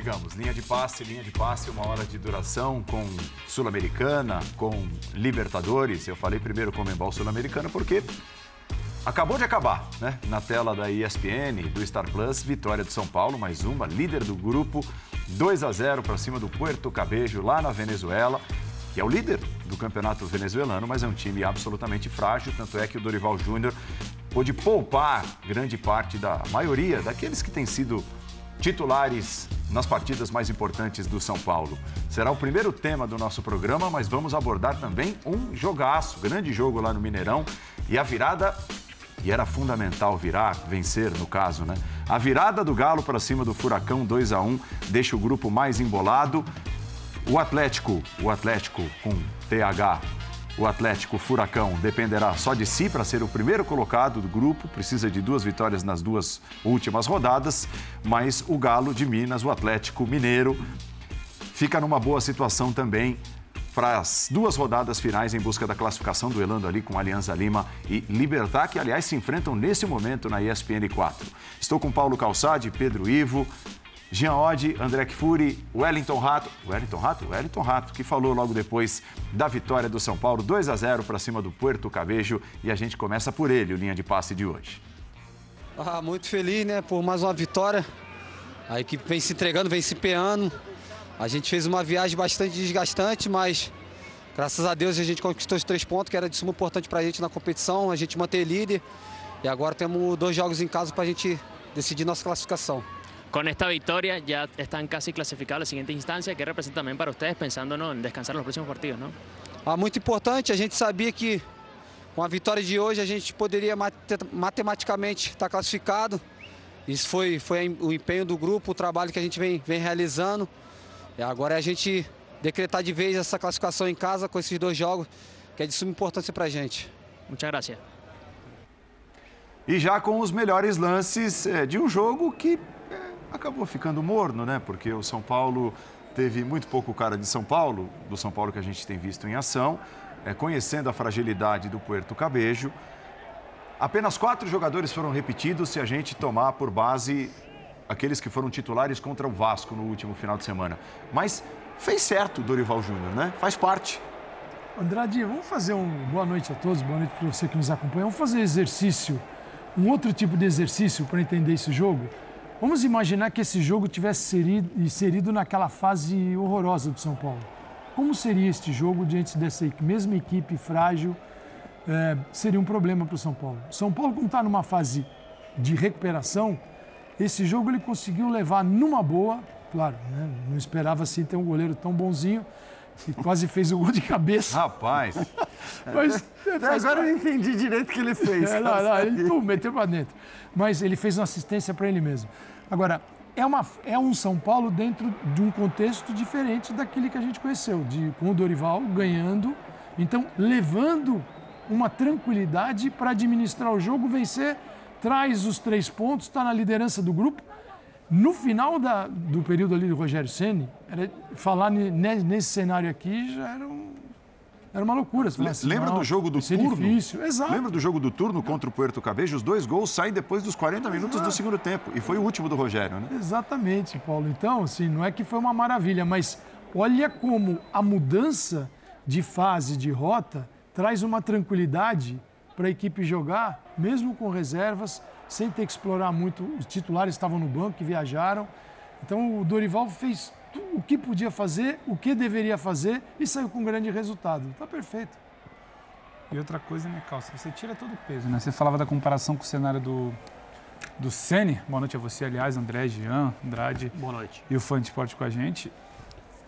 chegamos. Linha de passe, linha de passe, uma hora de duração com Sul-Americana, com Libertadores. Eu falei primeiro com o Sul-Americana porque acabou de acabar, né? Na tela da ESPN, do Star Plus, vitória de São Paulo, mais uma, líder do grupo, 2 a 0 para cima do Puerto Cabejo, lá na Venezuela que é o líder do campeonato venezuelano, mas é um time absolutamente frágil. Tanto é que o Dorival Júnior pôde poupar grande parte da maioria daqueles que têm sido titulares nas partidas mais importantes do São Paulo. Será o primeiro tema do nosso programa, mas vamos abordar também um jogaço, grande jogo lá no Mineirão e a virada. E era fundamental virar, vencer no caso, né? A virada do Galo para cima do Furacão 2 a 1 deixa o grupo mais embolado. O Atlético, o Atlético com TH, o Atlético Furacão dependerá só de si para ser o primeiro colocado do grupo, precisa de duas vitórias nas duas últimas rodadas, mas o Galo de Minas, o Atlético Mineiro, fica numa boa situação também para as duas rodadas finais em busca da classificação, duelando ali com Alianza Lima e Libertar, que aliás se enfrentam nesse momento na ESPN 4. Estou com Paulo Calçade, Pedro Ivo, Jean Oddi, André Kfouri, Wellington Rato, Wellington Rato? Wellington Rato, que falou logo depois da vitória do São Paulo, 2 a 0 para cima do Puerto Cabejo. E a gente começa por ele, o linha de passe de hoje. Ah, muito feliz, né, por mais uma vitória. A equipe vem se entregando, vem se empenhando. A gente fez uma viagem bastante desgastante, mas graças a Deus a gente conquistou os três pontos, que era de suma importante para a gente na competição. A gente manter líder. E agora temos dois jogos em casa para a gente decidir nossa classificação. Con esta victoria ya están casi clasificados a la siguiente instancia. ¿Qué representa también para ustedes pensando en descansar los próximos partidos? ¿no? Ah, muito importante, a gente sabia que com a vitória de hoje a gente poderia matematicamente estar classificado. Isso foi, foi o empenho do grupo, o trabalho que a gente vem, vem realizando. E agora é a gente decretar de vez essa classificação em casa com esses dois jogos, que é de suma importância para a gente. Muchas gracias. E já com os melhores lances eh, de um jogo que acabou ficando morno, né? Porque o São Paulo teve muito pouco cara de São Paulo, do São Paulo que a gente tem visto em ação, é, conhecendo a fragilidade do Puerto Cabejo. Apenas quatro jogadores foram repetidos se a gente tomar por base aqueles que foram titulares contra o Vasco no último final de semana. Mas fez certo o Dorival Júnior, né? Faz parte. Andrade, vamos fazer um boa noite a todos, boa noite para você que nos acompanha. Vamos fazer exercício, um outro tipo de exercício para entender esse jogo. Vamos imaginar que esse jogo tivesse inserido naquela fase horrorosa do São Paulo. Como seria este jogo diante dessa mesma equipe frágil? É, seria um problema para o São Paulo. São Paulo, como está numa fase de recuperação, esse jogo ele conseguiu levar numa boa, claro, né? não esperava assim ter um goleiro tão bonzinho, quase fez o gol de cabeça. Rapaz! Mas, faz... Agora eu entendi direito o que ele fez. É, não, não, ele pum, meteu para dentro. Mas ele fez uma assistência para ele mesmo. Agora, é, uma, é um São Paulo dentro de um contexto diferente daquele que a gente conheceu, de, com o Dorival ganhando, então levando uma tranquilidade para administrar o jogo, vencer, traz os três pontos, está na liderança do grupo. No final da, do período ali do Rogério Ceni, falar nesse cenário aqui já era um era uma loucura. Assim, Lembra do jogo do turno? Difícil. Exato. Lembra do jogo do turno contra o Puerto Cabejo? Os dois gols saem depois dos 40 Exato. minutos do segundo tempo. E foi o último do Rogério, né? Exatamente, Paulo. Então, assim, não é que foi uma maravilha, mas olha como a mudança de fase, de rota, traz uma tranquilidade para a equipe jogar, mesmo com reservas, sem ter que explorar muito. Os titulares estavam no banco, que viajaram. Então, o Dorival fez o que podia fazer, o que deveria fazer e saiu com um grande resultado. Está perfeito. E outra coisa, né, Calça? Você tira todo o peso, né? Você falava da comparação com o cenário do, do Sene. Boa noite a você, aliás, André, Jean, Andrade. Boa noite. E o Fã de Esporte com a gente.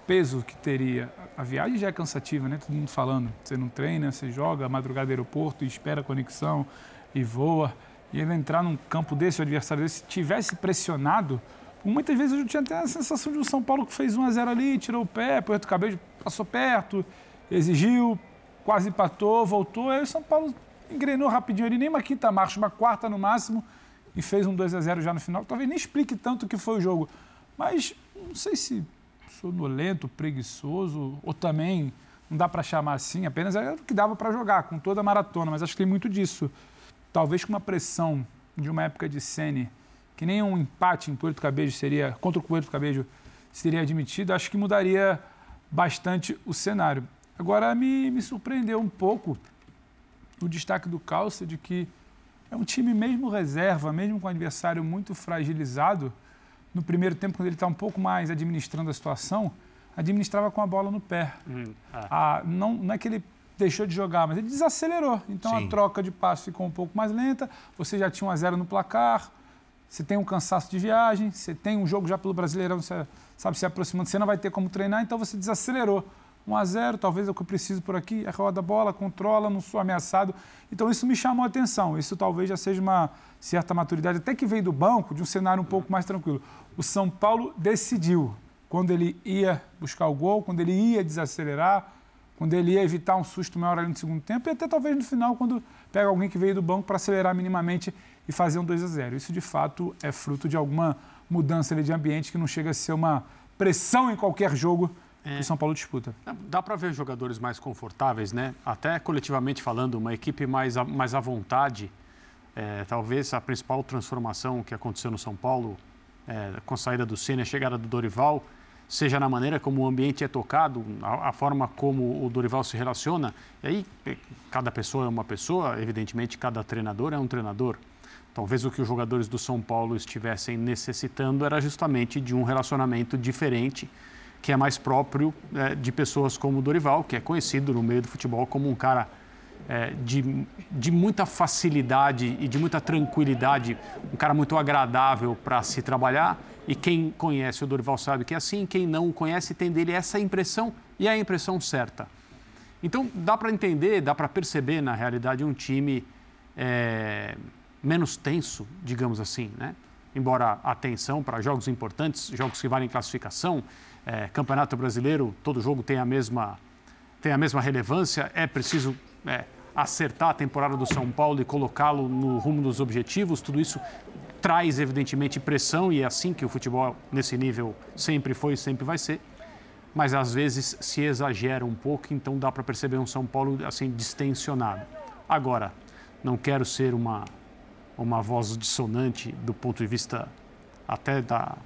Peso que teria. A viagem já é cansativa, né? Todo mundo falando. Você não treina, você joga, madrugada do aeroporto, espera a conexão e voa. E ele entrar num campo desse, o adversário desse, tivesse pressionado, Muitas vezes eu tinha até a sensação de um São Paulo que fez 1 a 0 ali, tirou o pé, Puerto Cabelo passou perto, exigiu, quase empatou, voltou. Aí o São Paulo engrenou rapidinho ali, nem uma quinta marcha, uma quarta no máximo, e fez um 2 a 0 já no final. Talvez nem explique tanto o que foi o jogo. Mas não sei se sonolento, preguiçoso, ou também não dá para chamar assim, apenas era o que dava para jogar, com toda a maratona. Mas acho que tem muito disso. Talvez com uma pressão de uma época de Sene que nem um empate em Puerto Cabejo seria, contra o Puerto Cabejo, seria admitido, acho que mudaria bastante o cenário. Agora, me, me surpreendeu um pouco o destaque do Calça de que é um time mesmo reserva, mesmo com o adversário muito fragilizado, no primeiro tempo, quando ele está um pouco mais administrando a situação, administrava com a bola no pé. Hum, é. ah, não, não é que ele deixou de jogar, mas ele desacelerou. Então Sim. a troca de passe ficou um pouco mais lenta, você já tinha um a zero no placar, você tem um cansaço de viagem, você tem um jogo já pelo Brasileirão, você sabe se aproximando, você não vai ter como treinar, então você desacelerou. 1 a 0 talvez é o que eu preciso por aqui, é roda a bola, controla, não sou ameaçado. Então isso me chamou a atenção. Isso talvez já seja uma certa maturidade, até que veio do banco, de um cenário um pouco mais tranquilo. O São Paulo decidiu quando ele ia buscar o gol, quando ele ia desacelerar, quando ele ia evitar um susto maior ali no segundo tempo e até talvez no final quando pega alguém que veio do banco para acelerar minimamente e fazer um 2 a 0. Isso de fato é fruto de alguma mudança de ambiente que não chega a ser uma pressão em qualquer jogo é. que o São Paulo disputa. Dá para ver jogadores mais confortáveis, né? Até coletivamente falando, uma equipe mais, a, mais à vontade. É, talvez a principal transformação que aconteceu no São Paulo, é, com a saída do Senna, a chegada do Dorival, seja na maneira como o ambiente é tocado, a, a, forma como o Dorival se relaciona. E aí, cada pessoa é uma pessoa, evidentemente, cada treinador é um treinador. Talvez o que os jogadores do São Paulo estivessem necessitando era justamente de um relacionamento diferente que é mais próprio é, de pessoas como o Dorival, que é conhecido no meio do futebol como um cara é, de, de muita facilidade e de muita tranquilidade, um cara muito agradável para se trabalhar. E quem conhece o Dorival sabe que é assim, quem não o conhece tem dele essa impressão e é a impressão certa. Então dá para entender, dá para perceber na realidade um time é, menos tenso, digamos assim, né? Embora a tensão para jogos importantes, jogos que valem classificação, é, Campeonato Brasileiro, todo jogo tem a mesma, tem a mesma relevância, é preciso é, acertar a temporada do São Paulo e colocá-lo no rumo dos objetivos, tudo isso traz, evidentemente, pressão e é assim que o futebol nesse nível sempre foi e sempre vai ser. Mas às vezes se exagera um pouco, então dá para perceber um São Paulo assim distensionado. Agora, não quero ser uma, uma voz dissonante do ponto de vista até da,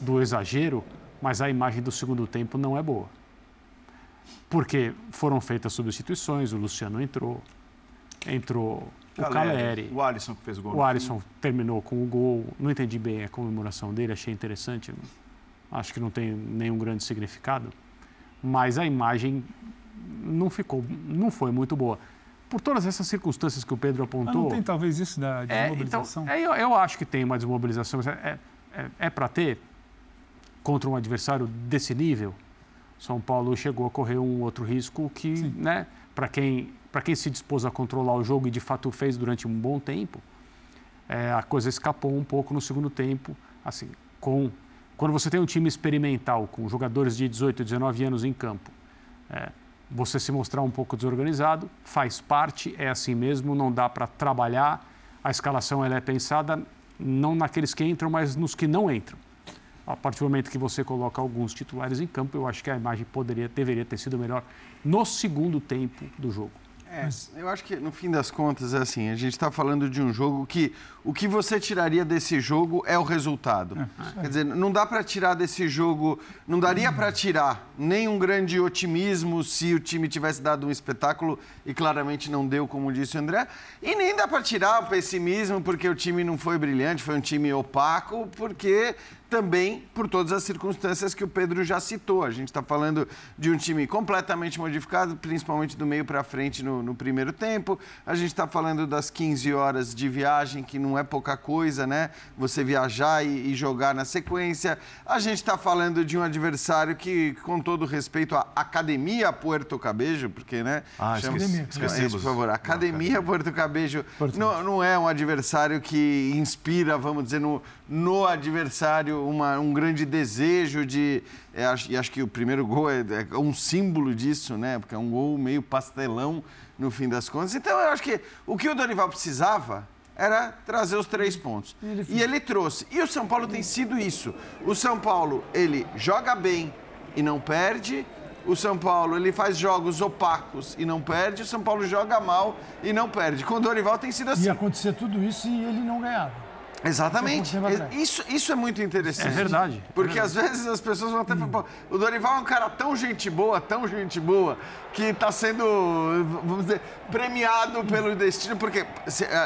do exagero, mas a imagem do segundo tempo não é boa. Porque foram feitas substituições, o Luciano entrou, entrou o Caleri. O Alisson que fez o gol. O Alisson terminou com o gol. Não entendi bem a comemoração dele, achei interessante. Acho que não tem nenhum grande significado. Mas a imagem não ficou, não foi muito boa. Por todas essas circunstâncias que o Pedro apontou. Ah, não tem talvez isso da desmobilização? É, então, é, eu, eu, acho que tem uma desmobilização. É, é, é para ter? contra um adversário desse nível, São Paulo chegou a correr um outro risco que, né, para quem, quem se dispôs a controlar o jogo e de fato fez durante um bom tempo, é, a coisa escapou um pouco no segundo tempo. Assim, com, quando você tem um time experimental com jogadores de 18, 19 anos em campo, é, você se mostrar um pouco desorganizado faz parte, é assim mesmo, não dá para trabalhar. A escalação ela é pensada não naqueles que entram, mas nos que não entram a partir do momento que você coloca alguns titulares em campo, eu acho que a imagem poderia, deveria ter sido melhor no segundo tempo do jogo. É, eu acho que no fim das contas é assim, a gente está falando de um jogo que o que você tiraria desse jogo é o resultado. É, Quer dizer, não dá para tirar desse jogo, não daria para tirar nem um grande otimismo se o time tivesse dado um espetáculo e claramente não deu, como disse o André, e nem dá para tirar o pessimismo porque o time não foi brilhante, foi um time opaco, porque também por todas as circunstâncias que o Pedro já citou. A gente está falando de um time completamente modificado, principalmente do meio para frente no, no, primeiro tempo. A gente está falando das 15 horas de viagem, que não é pouca coisa, né? Você viajar e, e jogar na sequência. A gente está falando de um adversário que, com todo respeito à Academia Puerto Cabejo, porque, né? Ah, chama... esqueci, esquecemos. por favor. Academia Puerto Cabejo não, não é um adversário que inspira, vamos dizer, no, no adversário uma, um grande desejo de. É, e acho que o primeiro gol é, é, um símbolo disso, né? Porque é um gol meio pastelão no fim das contas. Então eu acho que o que o Dorival precisava era trazer os três pontos. Ele e ele trouxe. E o São Paulo tem sido isso. O São Paulo, ele joga bem e não perde. O São Paulo, ele faz jogos opacos e não perde. O São Paulo joga mal e não perde. Com o Dorival tem sido assim. Ia acontecer tudo isso e ele não ganhava. Exatamente. Isso, isso é muito interessante. É verdade. Porque é verdade. às vezes as pessoas vão até falar, o Dorival é um cara tão gente boa, tão gente boa, que está sendo, vamos dizer, premiado pelo destino. Porque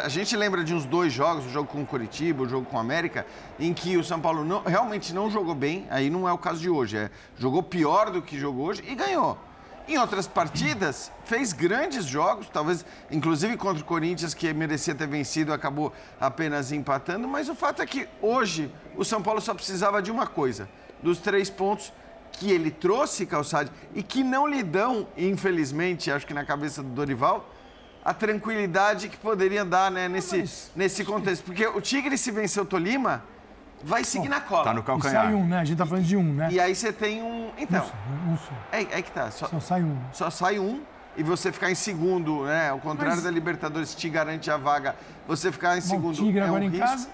a gente lembra de uns dois jogos, o jogo com o Curitiba, o jogo com o América, em que o São Paulo não, realmente não jogou bem. Aí não é o caso de hoje. É, jogou pior do que jogou hoje e ganhou. Em outras partidas, fez grandes jogos, talvez, inclusive contra o Corinthians, que merecia ter vencido, acabou apenas empatando. Mas o fato é que hoje o São Paulo só precisava de uma coisa: dos três pontos que ele trouxe, Calçade, e que não lhe dão, infelizmente, acho que na cabeça do Dorival, a tranquilidade que poderia dar né, nesse, nesse contexto. Porque o Tigre, se venceu o Tolima, vai seguir Bom, na cola. Tá no calcanhar. E sai um, né? A gente tá falando de um, né? E aí você tem um. Então. Um só. É, é que tá. Só, só, sai um. Só sai um. E você ficar em segundo, né? Ao contrário Mas... da Libertadores, te garante a vaga. Você ficar em Bom, segundo. O Tigre é agora um em risco. casa.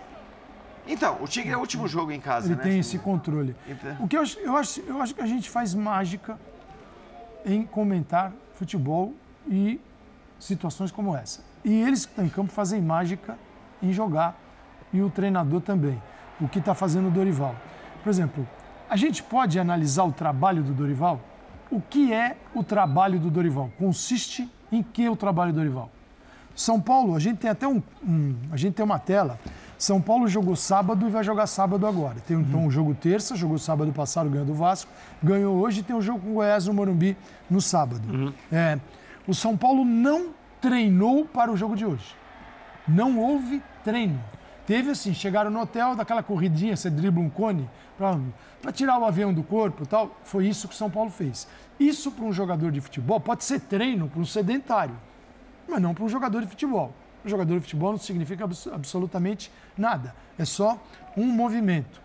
Então, o Tigre é o último jogo em casa, Ele né? tem esse controle. Então... O que eu acho, eu, acho, eu acho que a gente faz mágica em comentar futebol e situações como essa. E eles que estão em campo fazem mágica em jogar e o treinador também o que está fazendo o Dorival. Por exemplo, a gente pode analisar o trabalho do Dorival? O que é o trabalho do Dorival? Consiste em que o trabalho do Dorival? São Paulo, a gente tem até um, um a gente tem uma tela. São Paulo jogou sábado e vai jogar sábado agora. Tem então um jogo terça, jogou sábado passado, ganhou do Vasco, ganhou hoje e tem um jogo com o Goiás no Morumbi no sábado. Uhum. É, o São Paulo não treinou para o jogo de hoje. Não houve treino. Teve assim, chegaram no hotel, daquela corridinha, você dribla um cone para tirar o avião do corpo tal. Foi isso que o São Paulo fez. Isso para um jogador de futebol pode ser treino para um sedentário, mas não para um jogador de futebol. Um jogador de futebol não significa absolutamente nada. É só um movimento.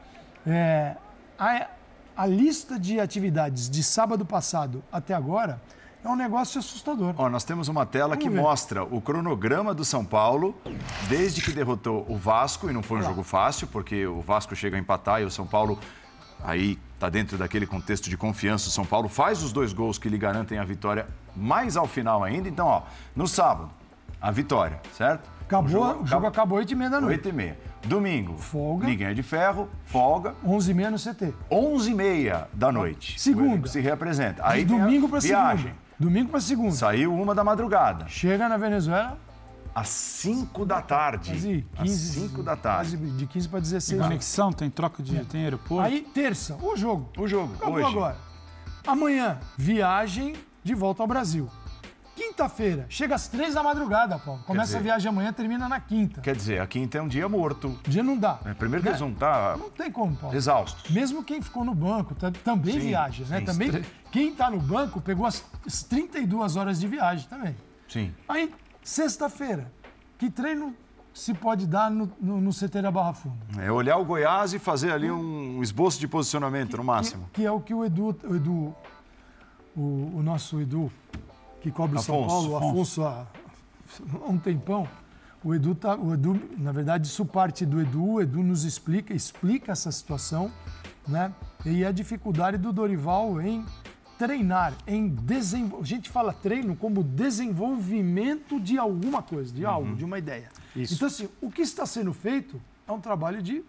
É, a, a lista de atividades de sábado passado até agora é um negócio assustador. Ó, nós temos uma tela Vamos que ver. mostra o cronograma do São Paulo desde que derrotou o Vasco, e não foi um jogo fácil, porque o Vasco chega a empatar e o São Paulo aí está dentro daquele contexto de confiança. O São Paulo faz os dois gols que lhe garantem a vitória mais ao final ainda. Então, ó, no sábado, a vitória, certo? Acabou, o jogo, o jogo acabou 8 e meia da noite. 8 e meia. Domingo, folga. Ninguém é de ferro, folga. 11 e meia no CT. 11 e meia da noite. Segunda. Se representa. Aí de domingo para viagem. Domingo para segunda. Saiu uma da madrugada. Chega na Venezuela. Às 5 da tarde. Quase 15, Às 5 da tarde. De 15 para 16. Tem conexão, tem troca de. É. tem aeroporto. Aí, terça, o jogo. O jogo. Acabou hoje. agora. Amanhã, viagem de volta ao Brasil. Quinta-feira, chega às três da madrugada, Paulo. Começa dizer, a viagem amanhã, termina na quinta. Quer dizer, a quinta é um dia morto. Dia não dá. É, primeiro que eles vão estar. Não tem como, Paulo. Exaustos. Mesmo quem ficou no banco também sim, viaja, né? Sim, também, quem está no banco pegou as 32 horas de viagem também. Sim. Aí, sexta-feira, que treino se pode dar no, no, no CT da Barra Funda? É olhar o Goiás e fazer ali um esboço de posicionamento, que, no máximo. Que, que, é o que o Edu, o, Edu, o, o nosso Edu que cobre Afonso, São Paulo, Afonso, há um tempão. O Edu, tá, o Edu, na verdade, isso parte do Edu. O Edu nos explica, explica essa situação, né? E a dificuldade do Dorival em treinar, em desenvolver. A gente fala treino como desenvolvimento de alguma coisa, de algo, uhum. de uma ideia. Isso. Então, assim, o que está sendo feito é um trabalho de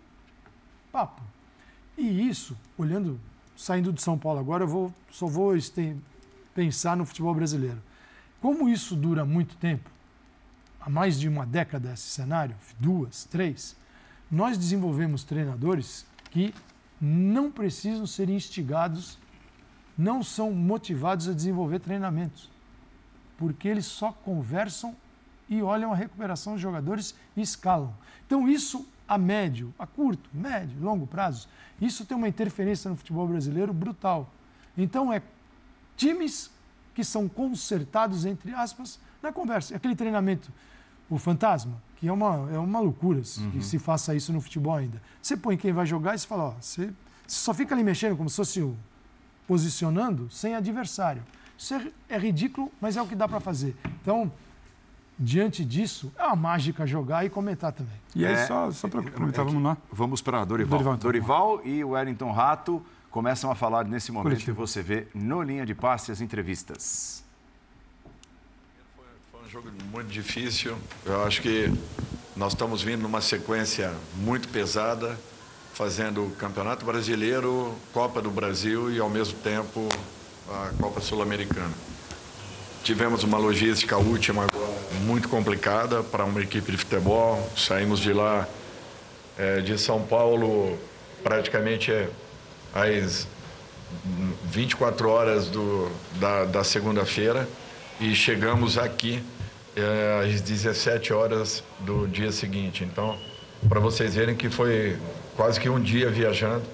papo. E isso, olhando, saindo de São Paulo agora, eu vou, só vou pensar no futebol brasileiro. Como isso dura muito tempo, há mais de uma década esse cenário, duas, três, nós desenvolvemos treinadores que não precisam ser instigados, não são motivados a desenvolver treinamentos, porque eles só conversam e olham a recuperação dos jogadores e escalam. Então isso a médio, a curto, médio, longo prazo, isso tem uma interferência no futebol brasileiro brutal. Então é times que são consertados, entre aspas, na conversa. Aquele treinamento, o fantasma, que é uma, é uma loucura uhum. que se faça isso no futebol ainda. Você põe quem vai jogar e você fala, ó, você, você só fica ali mexendo como se fosse o, posicionando sem adversário. Isso é, é ridículo, mas é o que dá para fazer. Então, diante disso, é uma mágica jogar e comentar também. E aí, é, só, só para comentar, é vamos lá. Vamos para Dorival. Dorival, então. Dorival e o Wellington Rato começam a falar nesse momento Curitiba. e você vê no Linha de Passe as entrevistas. Foi, foi um jogo muito difícil. Eu acho que Nós estamos vindo numa sequência muito pesada, fazendo o Campeonato Brasileiro, Copa do Brasil e, ao mesmo tempo, a Copa Sul-Americana. Tivemos uma logística última muito complicada para uma equipe de futebol. Saímos de lá, é, de São Paulo, praticamente é, às 24 horas do, da, da segunda-feira e chegamos aqui é, às 17 horas do dia seguinte. Então, para vocês verem que foi quase que um dia viajando.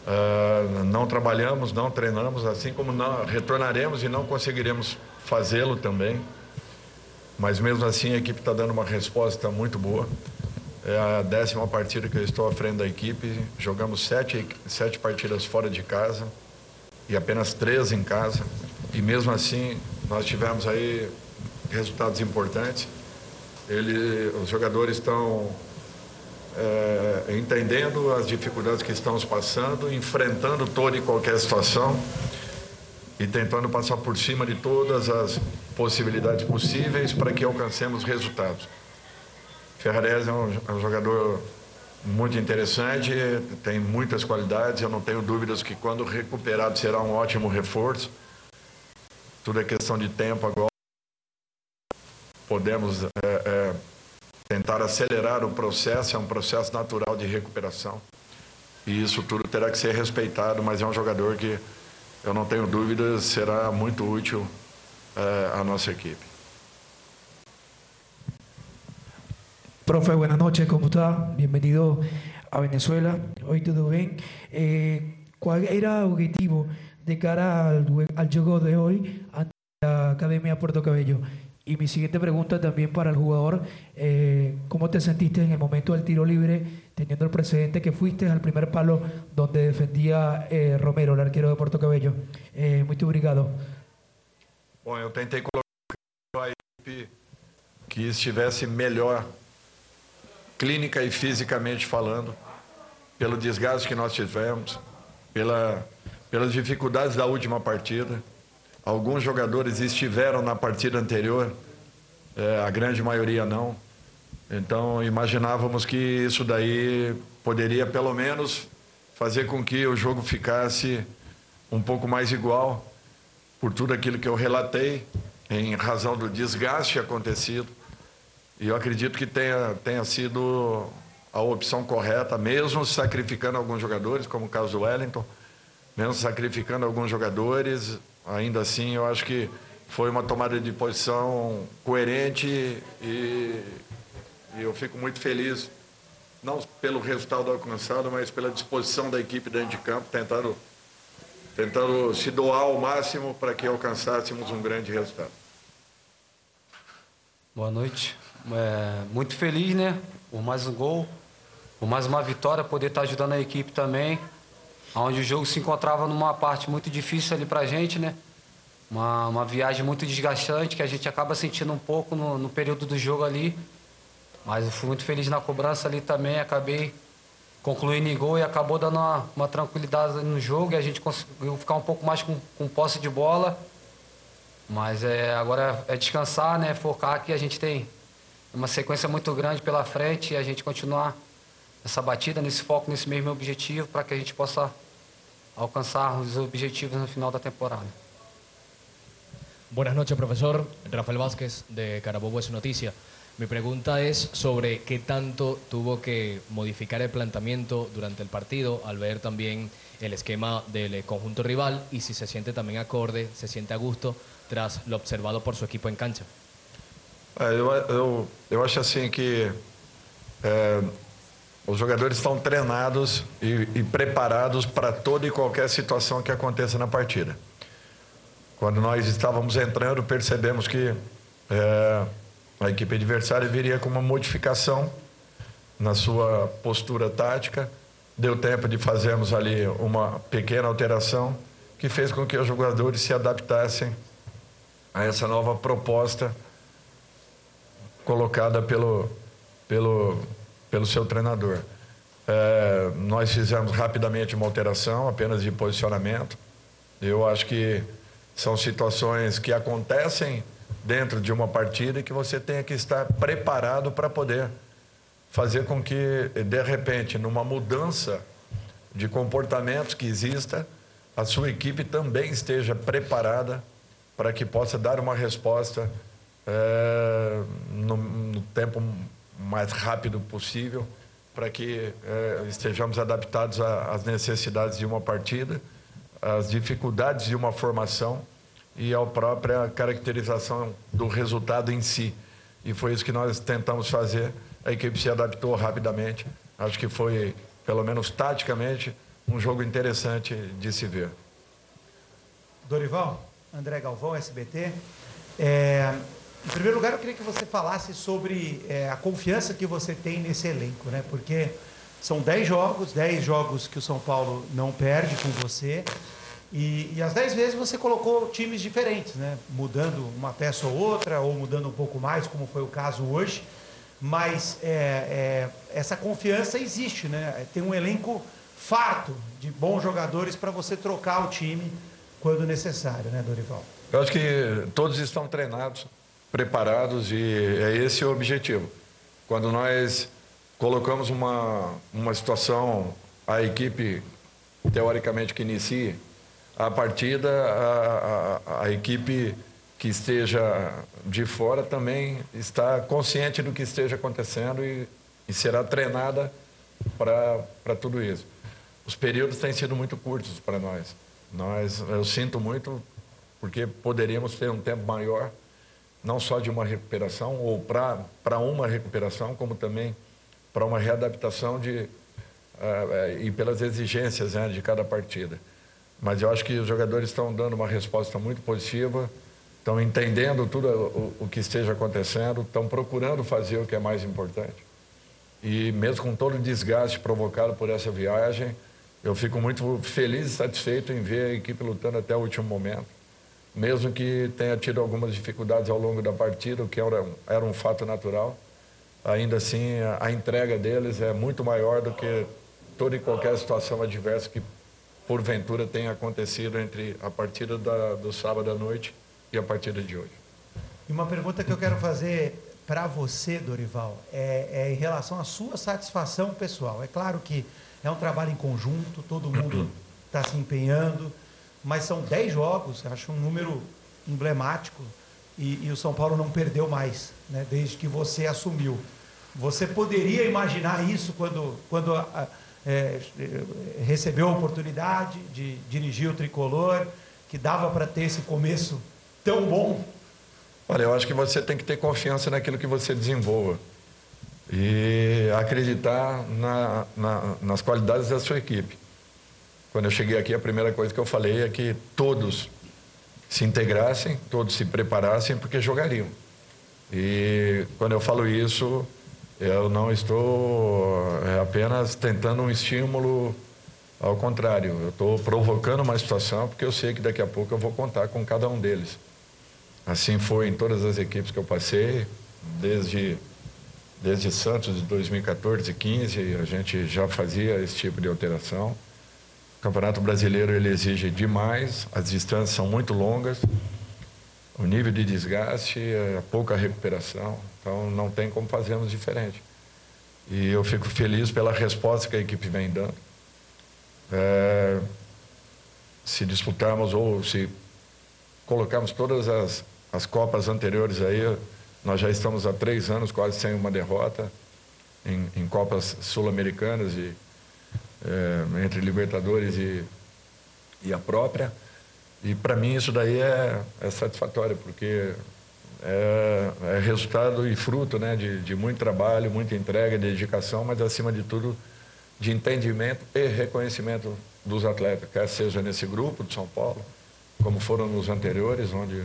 Uh, não trabalhamos, não treinamos, assim como não, retornaremos e não conseguiremos fazê-lo também. Mas mesmo assim a equipe está dando uma resposta muito boa. É a décima partida que eu estou à frente da equipe. Jogamos sete, sete partidas fora de casa e apenas três em casa. E mesmo assim nós tivemos aí resultados importantes. Ele, os jogadores estão é, entendendo as dificuldades que estamos passando, enfrentando toda e qualquer situação e tentando passar por cima de todas as possibilidades possíveis para que alcancemos resultados. Ferrarese é um, é um jogador muito interessante, tem muitas qualidades, eu não tenho dúvidas que quando recuperado será um ótimo reforço. Tudo é questão de tempo agora. Podemos é, é, tentar acelerar o processo, é um processo natural de recuperação. E isso tudo terá que ser respeitado, mas é um jogador que, eu não tenho dúvidas, será muito útil é, à nossa equipe. Profe, buenas noches, ¿cómo está? Bienvenido a Venezuela. Hoy todo bien. Eh, ¿Cuál era el objetivo de cara al, juego de hoy ante la Academia Puerto Cabello? Y mi siguiente pregunta también para el jugador, eh, ¿cómo te sentiste en el momento del tiro libre, teniendo el precedente que fuiste al primer palo donde defendía eh, Romero, el arquero de Puerto Cabello? Eh, muito obrigado. Colocar que estivesse melhor, clínica e fisicamente falando, pelo desgaste que nós tivemos, pela, pelas dificuldades da última partida. Alguns jogadores estiveram na partida anterior, é, a grande maioria não. Então imaginávamos que isso daí poderia pelo menos fazer com que o jogo ficasse um pouco mais igual, por tudo aquilo que eu relatei, em razão do desgaste acontecido. E eu acredito que tenha, tenha sido a opção correta, mesmo sacrificando alguns jogadores, como o caso do Wellington, mesmo sacrificando alguns jogadores, ainda assim, eu acho que foi uma tomada de posição coerente e, e eu fico muito feliz, não pelo resultado alcançado, mas pela disposição da equipe dentro de campo, tentando, tentando se doar ao máximo para que alcançássemos um grande resultado. Boa noite. É, muito feliz, né? Por mais um gol, por mais uma vitória, poder estar ajudando a equipe também onde o jogo se encontrava numa parte muito difícil ali para a gente, né? Uma, uma viagem muito desgastante que a gente acaba sentindo um pouco no, no período do jogo ali. Mas eu fui muito feliz na cobrança ali também, acabei concluindo em gol e acabou dando uma, uma tranquilidade no jogo e a gente conseguiu ficar um pouco mais com, com posse de bola. Mas é, agora é descansar, né? Focar que a gente tem uma sequência muito grande pela frente e a gente continuar essa batida, nesse foco, nesse mesmo objetivo, para que a gente possa alcançar os objetivos no final da temporada. Buenas noches, profesor. Rafael Vázquez, de Carabobo es Noticia. Mi pregunta es sobre qué tanto tuvo que modificar el planteamiento durante el partido al ver también el esquema del conjunto rival y si se siente también acorde, se siente a gusto tras lo observado por su equipo en cancha. Eh, eu, eu, eu acho assim que eh, Os jogadores estão treinados e, e preparados para toda e qualquer situação que aconteça na partida. Quando nós estávamos entrando, percebemos que é, a equipe adversária viria com uma modificação na sua postura tática. Deu tempo de fazermos ali uma pequena alteração que fez com que os jogadores se adaptassem a essa nova proposta colocada pelo, pelo pelo seu treinador. É, nós fizemos rapidamente uma alteração, apenas de posicionamento. Eu acho que são situações que acontecem dentro de uma partida e que você tem que estar preparado para poder fazer com que, de repente, numa mudança de comportamentos que exista, a sua equipe também esteja preparada para que possa dar uma resposta é, no, no, tempo mais rápido possível, para que é, estejamos adaptados às necessidades de uma partida, às dificuldades de uma formação e à própria caracterização do resultado em si. E foi isso que nós tentamos fazer. A equipe se adaptou rapidamente. Acho que foi, pelo menos taticamente, um jogo interessante de se ver. Dorival, André Galvão, SBT. É, em primeiro lugar, eu queria que você falasse sobre é, a confiança que você tem nesse elenco, né? Porque são 10 jogos, 10 jogos que o São Paulo não perde com você. E, e as 10 vezes você colocou times diferentes, né? Mudando uma peça ou outra, ou mudando um pouco mais, como foi o caso hoje. Mas é, é essa confiança existe, né? Tem um elenco farto de bons jogadores para você trocar o time quando necessário, né, Dorival? Eu acho que todos estão treinados, preparados e é esse o objetivo. Quando nós colocamos uma, uma situação, a equipe teoricamente que inicie a partida, a, a, a equipe que esteja de fora também está consciente do que esteja acontecendo e, e será treinada para tudo isso. Os períodos têm sido muito curtos para nós. Nós, eu sinto muito porque poderíamos ter um tempo maior, não só de uma recuperação ou para uma recuperação, como também para uma readaptação de, uh, e pelas exigências né, de cada partida. Mas eu acho que os jogadores estão dando uma resposta muito positiva, estão entendendo tudo o, o que esteja acontecendo, estão procurando fazer o que é mais importante. E mesmo com todo o desgaste provocado por essa viagem, eu fico muito feliz e satisfeito em ver a equipe lutando até o último momento. Mesmo que tenha tido algumas dificuldades ao longo da partida, o que era, era um fato natural, ainda assim a, a entrega deles é muito maior do que toda e qualquer situação adversa que porventura tenha acontecido entre a partida da, do sábado à noite e a partida de hoje. E uma pergunta que eu quero fazer para você, Dorival, é, é, em relação à sua satisfação pessoal. É claro que é um trabalho em conjunto, todo mundo está se empenhando, mas são 10 jogos, acho um número emblemático, e, e o São Paulo não perdeu mais, né, desde que você assumiu. Você poderia imaginar isso quando, quando a, é, recebeu a oportunidade de dirigir o tricolor, que dava para ter esse começo tão bom? Olha, eu acho que você tem que ter confiança naquilo que você desenvolva e acreditar na, na, nas qualidades da sua equipe. Quando eu cheguei aqui, a primeira coisa que eu falei é que todos se integrassem, todos se preparassem, porque jogariam. E quando eu falo isso, eu não estou é, apenas tentando um estímulo, ao contrário, eu estou provocando uma situação, porque eu sei que daqui a pouco eu vou contar com cada um deles. Assim foi em todas as equipes que eu passei, desde Desde Santos de 2014 e 15 a gente já fazia esse tipo de alteração. O Campeonato Brasileiro ele exige demais, as distâncias são muito longas, o nível de desgaste, é pouca recuperação, então não tem como fazermos diferente. E eu fico feliz pela resposta que a equipe vem dando. É, se disputarmos ou se colocarmos todas as, as Copas anteriores aí, nós já estamos há três anos quase sem uma derrota em, em Copas Sul-Americanas e é, entre Libertadores e, e a própria. E para mim isso daí é, é satisfatório, porque é, é, resultado e fruto né, de, de muito trabalho, muita entrega, dedicação, mas acima de tudo de entendimento e reconhecimento dos atletas, quer seja nesse grupo de São Paulo, como foram nos anteriores, onde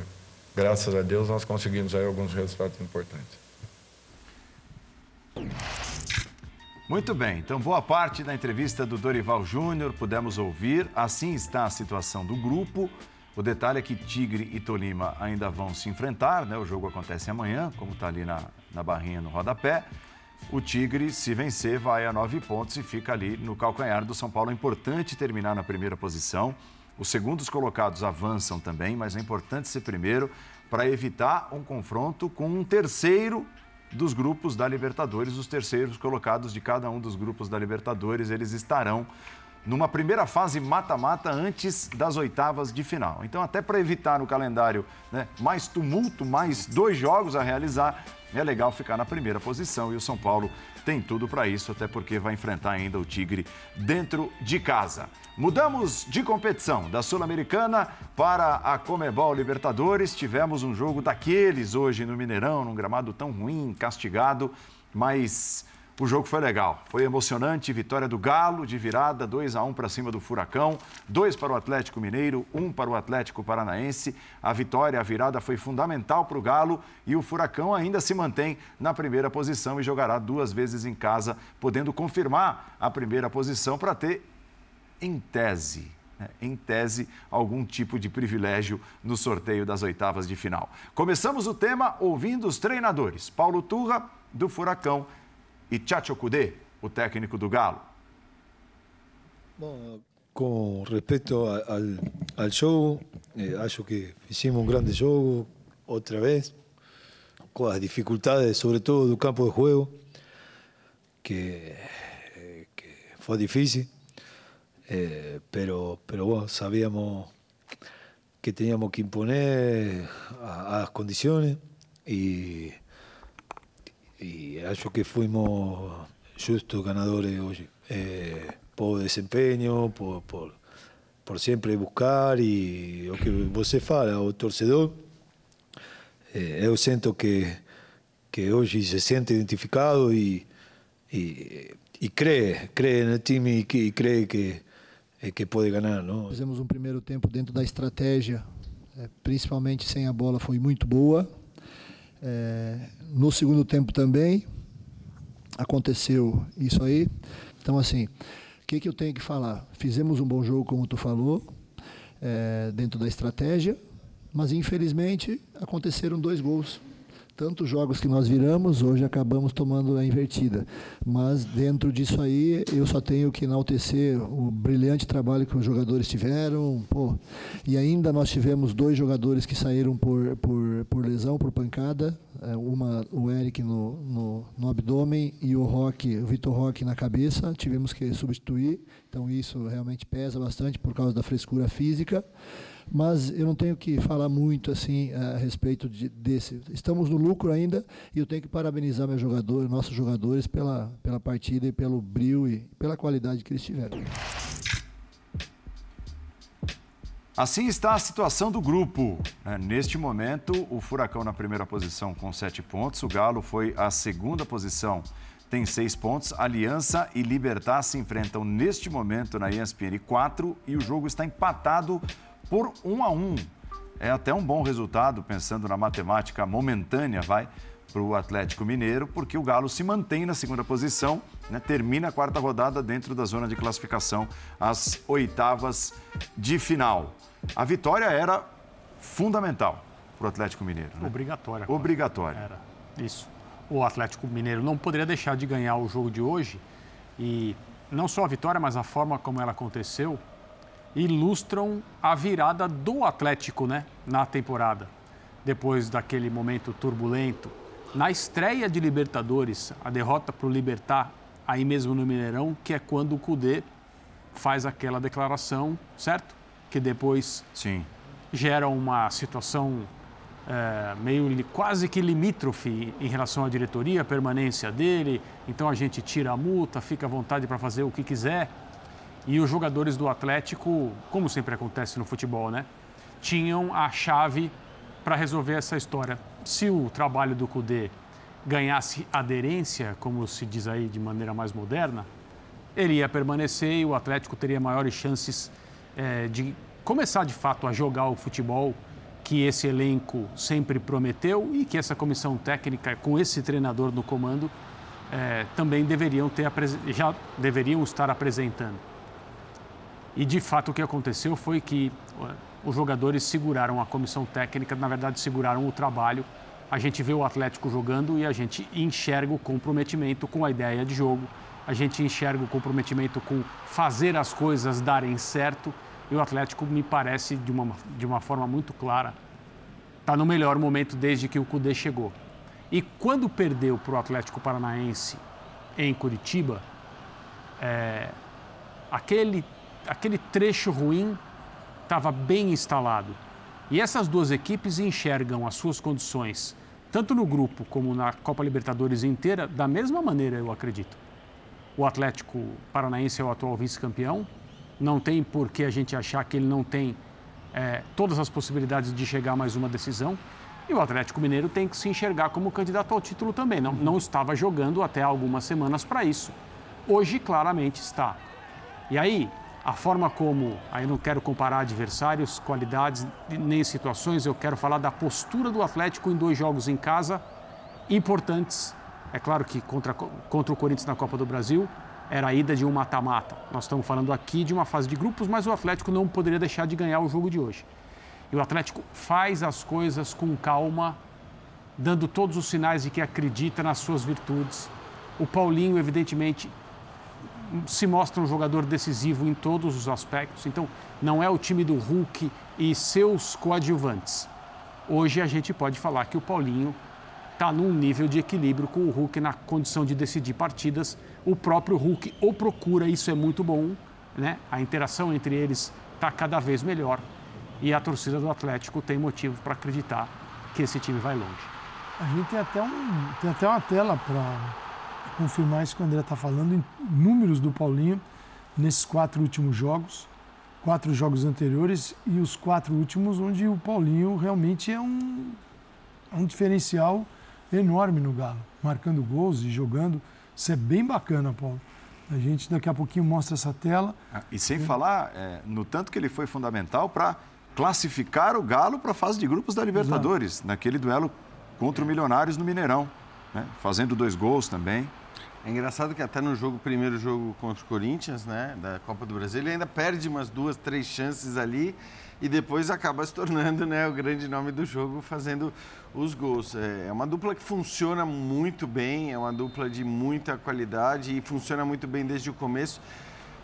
graças a Deus, nós conseguimos aí alguns resultados importantes. Muito bem, então boa parte da entrevista do Dorival Júnior pudemos ouvir. Assim está a situação do grupo. O detalhe é que Tigre e Tolima ainda vão se enfrentar, né? O jogo acontece amanhã, como está ali na, na barrinha no rodapé. O Tigre, se vencer, vai a nove pontos e fica ali no calcanhar do São Paulo. É importante terminar na primeira posição. Os segundos colocados avançam também, mas é importante ser primeiro para evitar um confronto com um terceiro dos grupos da Libertadores, os terceiros colocados de cada um dos grupos da Libertadores, eles estarão numa primeira fase mata-mata antes das oitavas de final. Então, até para evitar no calendário né, mais tumulto, mais dois jogos a realizar, é legal ficar na primeira posição e o São Paulo tem tudo para isso, até porque vai enfrentar ainda o Tigre dentro de casa. Mudamos de competição da Sul-Americana para a Comebol Libertadores. Tivemos um jogo daqueles hoje no Mineirão, num gramado tão ruim, castigado, mas o jogo foi legal, foi emocionante. Vitória do Galo de virada, 2 a 1 para cima do Furacão, 2 para o Atlético Mineiro, 1 um para o Atlético Paranaense. A vitória, a virada foi fundamental para o Galo e o Furacão ainda se mantém na primeira posição e jogará duas vezes em casa, podendo confirmar a primeira posição para ter, em tese, né, em tese, algum tipo de privilégio no sorteio das oitavas de final. Começamos o tema ouvindo os treinadores. Paulo Turra, do Furacão e Chacho Cudê, o técnico do Galo? Bom, com respeito ao, ao jogo, eh, acho que fizemos um grande jogo outra vez, com as dificuldades, sobretudo do campo de jogo, que, eh, que foi difícil, eh, pero, pero bueno, sabíamos que teníamos que imponer as condições e y acho que fuimos justos ganadores hoy eh, por desempeño, por, por, por, buscar y lo que você fala, o torcedor, eh, sinto que, que hoje se sente identificado e, e, e crê, crê no time e, e crê que, que pode ganhar. Não? Fizemos um primeiro tempo dentro da estratégia, eh, principalmente sem a bola, foi muito boa. É, no segundo tempo também aconteceu isso aí. Então, assim, o que, que eu tenho que falar? Fizemos um bom jogo, como tu falou, é, dentro da estratégia, mas infelizmente aconteceram dois gols tantos jogos que nós viramos, hoje acabamos tomando a invertida. Mas dentro disso aí, eu só tenho que enaltecer o brilhante trabalho que os jogadores tiveram. Pô, e ainda nós tivemos dois jogadores que saíram por, por, por lesão, por pancada. É, uma, o Eric no, no, no abdômen e o Rock, o Vitor Roque na cabeça. Tivemos que substituir. Então isso realmente pesa bastante por causa da frescura física mas eu não tenho que falar muito assim a respeito de, desse. Estamos no lucro ainda e eu tenho que parabenizar meus jogadores, nossos jogadores pela, pela partida e pelo brilho e pela qualidade que eles tiveram. Assim está a situação do grupo. Né? Neste momento, o Furacão na primeira posição com sete pontos, o Galo foi a segunda posição, tem seis pontos. Aliança e Libertar se enfrentam neste momento na ESPN 4 e o jogo está empatado por um a um. É até um bom resultado, pensando na matemática momentânea, vai, para o Atlético Mineiro, porque o Galo se mantém na segunda posição, né, termina a quarta rodada dentro da zona de classificação, às oitavas de final. A vitória era fundamental para o Atlético Mineiro. Né? Obrigatória. Obrigatória. Era. Isso. O Atlético Mineiro não poderia deixar de ganhar o jogo de hoje e não só a vitória, mas a forma como ela aconteceu ilustram a virada do Atlético né, na temporada. Depois daquele momento turbulento, na estreia de Libertadores, a derrota para o Libertar, aí mesmo no Mineirão, que é quando o Cudê faz aquela declaração, certo? Que depois Sim. gera uma situação é, meio quase que limítrofe em relação à diretoria, permanência dele. Então a gente tira a multa, fica à vontade para fazer o que quiser. E os jogadores do Atlético, como sempre acontece no futebol, né? Tinham a chave para resolver essa história. Se o trabalho do Cudê ganhasse aderência, como se diz aí de maneira mais moderna, ele ia permanecer e o Atlético teria maiores chances é, de começar de fato a jogar o futebol que esse elenco sempre prometeu e que essa comissão técnica, com esse treinador no comando, é, também deveriam ter, já deveriam estar apresentando. E de fato o que aconteceu foi que os jogadores seguraram a comissão técnica, na verdade seguraram o trabalho. A gente vê o Atlético jogando e a gente enxerga o comprometimento com a ideia de jogo, a gente enxerga o comprometimento com fazer as coisas darem certo. E o Atlético me parece de uma, de uma forma muito clara, está no melhor momento desde que o Cudê chegou. E quando perdeu para o Atlético Paranaense em Curitiba, é, aquele, aquele trecho ruim estava bem instalado. E essas duas equipes enxergam as suas condições, tanto no grupo como na Copa Libertadores inteira, da mesma maneira, eu acredito. O Atlético Paranaense é o atual vice-campeão, não tem por que a gente achar que ele não tem é, todas as possibilidades de chegar a mais uma decisão. E o Atlético Mineiro tem que se enxergar como candidato ao título também. Não, não estava jogando até algumas semanas para isso. Hoje, claramente, está. E aí, a forma como, aí não quero comparar adversários, qualidades, nem situações, eu quero falar da postura do Atlético em dois jogos em casa importantes. É claro que contra, contra o Corinthians na Copa do Brasil era a ida de um mata-mata. Nós estamos falando aqui de uma fase de grupos, mas o Atlético não poderia deixar de ganhar o jogo de hoje. E o Atlético faz as coisas com calma, dando todos os sinais de que acredita nas suas virtudes. O Paulinho, evidentemente, se mostra um jogador decisivo em todos os aspectos. Então, não é o time do Hulk e seus coadjuvantes. Hoje a gente pode falar que o Paulinho está num nível de equilíbrio com o Hulk na condição de decidir partidas. O próprio Hulk o procura, isso é muito bom. Né? A interação entre eles está cada vez melhor e a torcida do Atlético tem motivo para acreditar que esse time vai longe. A gente tem até, um, tem até uma tela para confirmar isso que o André está falando, em números do Paulinho nesses quatro últimos jogos, quatro jogos anteriores e os quatro últimos onde o Paulinho realmente é um, é um diferencial enorme no Galo, marcando gols e jogando. Isso é bem bacana, Paulo. A gente daqui a pouquinho mostra essa tela. Ah, e sem falar é, no tanto que ele foi fundamental para classificar o Galo para a fase de grupos da Libertadores, Exato. naquele duelo contra o Milionários no Mineirão, né? fazendo dois gols também. É engraçado que até no jogo, primeiro jogo contra o Corinthians, né, da Copa do Brasil, ele ainda perde umas duas, três chances ali e depois acaba se tornando né, o grande nome do jogo, fazendo os gols. É, é uma dupla que funciona muito bem, é uma dupla de muita qualidade e funciona muito bem desde o começo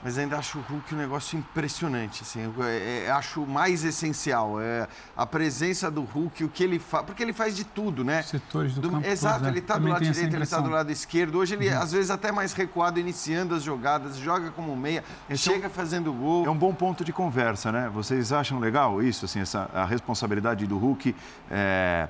mas ainda acho o Hulk um negócio impressionante. Assim, é, é, acho mais essencial é a presença do Hulk, o que ele faz, porque ele faz de tudo, né? Setores do, do campo. Exato, é. ele está do lado direito, ele está do lado esquerdo. Hoje ele, uhum. às vezes, até mais recuado, iniciando as jogadas, joga como meia, Esse chega é um, fazendo gol. É um bom ponto de conversa, né? Vocês acham legal isso, assim, essa, a responsabilidade do Hulk é,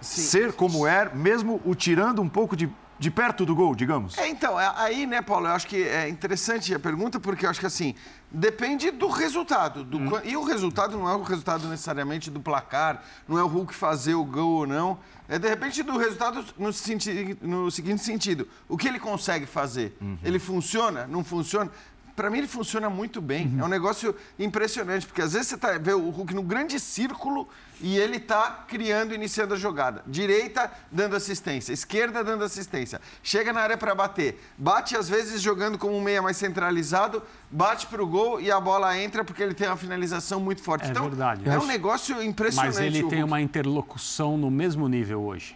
ser como é, mesmo o tirando um pouco de de perto do gol, digamos? É, então, é, aí, né, Paulo, eu acho que é interessante a pergunta, porque eu acho que assim, depende do resultado. Do, hum. E o resultado não é o resultado necessariamente do placar, não é o Hulk fazer o gol ou não. É de repente do resultado no, senti no seguinte sentido: o que ele consegue fazer? Uhum. Ele funciona? Não funciona? Para mim ele funciona muito bem. Uhum. É um negócio impressionante, porque às vezes você tá, vê o Hulk no grande círculo e ele está criando, iniciando a jogada. Direita dando assistência, esquerda dando assistência. Chega na área para bater. Bate às vezes jogando como um meia mais centralizado, bate para o gol e a bola entra porque ele tem uma finalização muito forte. É então, verdade. É um negócio impressionante. Mas ele tem uma interlocução no mesmo nível hoje.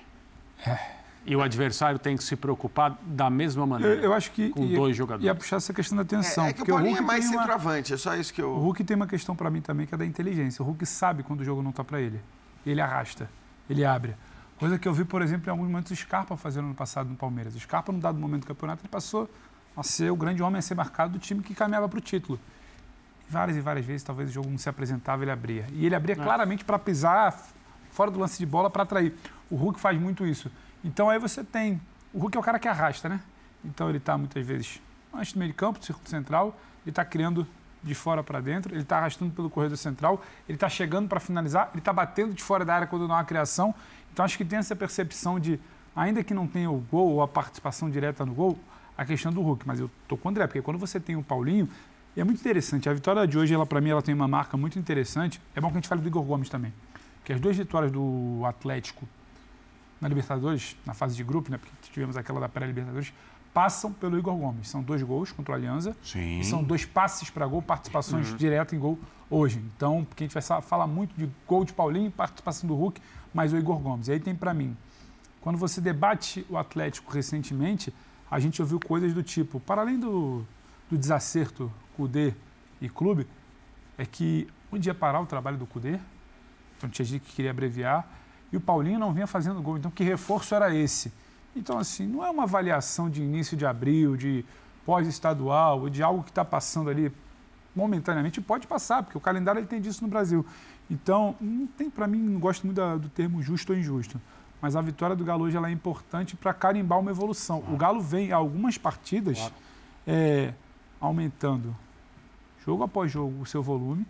É. E o adversário tem que se preocupar da mesma maneira. Eu, eu acho que com ia, dois jogadores. Ia puxar essa questão da atenção. É, é que o Paulinho o é mais centroavante, uma... é só isso que eu. O Hulk tem uma questão para mim também que é da inteligência. O Hulk sabe quando o jogo não está para ele. Ele arrasta, ele abre. Coisa que eu vi, por exemplo, em alguns momentos o Scarpa fazendo no passado no Palmeiras. O Scarpa, num dado momento do campeonato, ele passou a ser o grande homem a ser marcado do time que caminhava para o título. várias e várias vezes, talvez o jogo não se apresentava, ele abria. E ele abria é. claramente para pisar fora do lance de bola para atrair. O Hulk faz muito isso. Então aí você tem. O Hulk é o cara que arrasta, né? Então ele está muitas vezes antes do meio de campo, do círculo central, ele está criando de fora para dentro, ele está arrastando pelo corredor central, ele está chegando para finalizar, ele está batendo de fora da área quando não há criação. Então acho que tem essa percepção de, ainda que não tenha o gol ou a participação direta no gol, a questão do Hulk. Mas eu tô com o André, porque quando você tem o Paulinho, é muito interessante. A vitória de hoje, ela para mim, ela tem uma marca muito interessante. É bom que a gente fale do Igor Gomes também. Que as duas vitórias do Atlético na Libertadores, na fase de grupo, né, porque tivemos aquela da pré-Libertadores, passam pelo Igor Gomes. São dois gols contra o Alianza. Sim. E são dois passes para gol, participações uhum. direto em gol hoje. Então, porque a gente vai falar muito de gol de Paulinho, participação do Hulk, mas o Igor Gomes. E aí tem para mim, quando você debate o Atlético recentemente, a gente ouviu coisas do tipo, para além do, do desacerto Cudê e clube, é que um dia parar o trabalho do Cudê, então tinha gente que queria abreviar, e o Paulinho não vinha fazendo gol. Então, que reforço era esse? Então, assim, não é uma avaliação de início de abril, de pós-estadual, de algo que está passando ali momentaneamente. Pode passar, porque o calendário ele tem disso no Brasil. Então, não tem para mim, não gosto muito do termo justo ou injusto. Mas a vitória do Galo hoje ela é importante para carimbar uma evolução. O Galo vem algumas partidas claro. é, aumentando jogo após jogo o seu volume.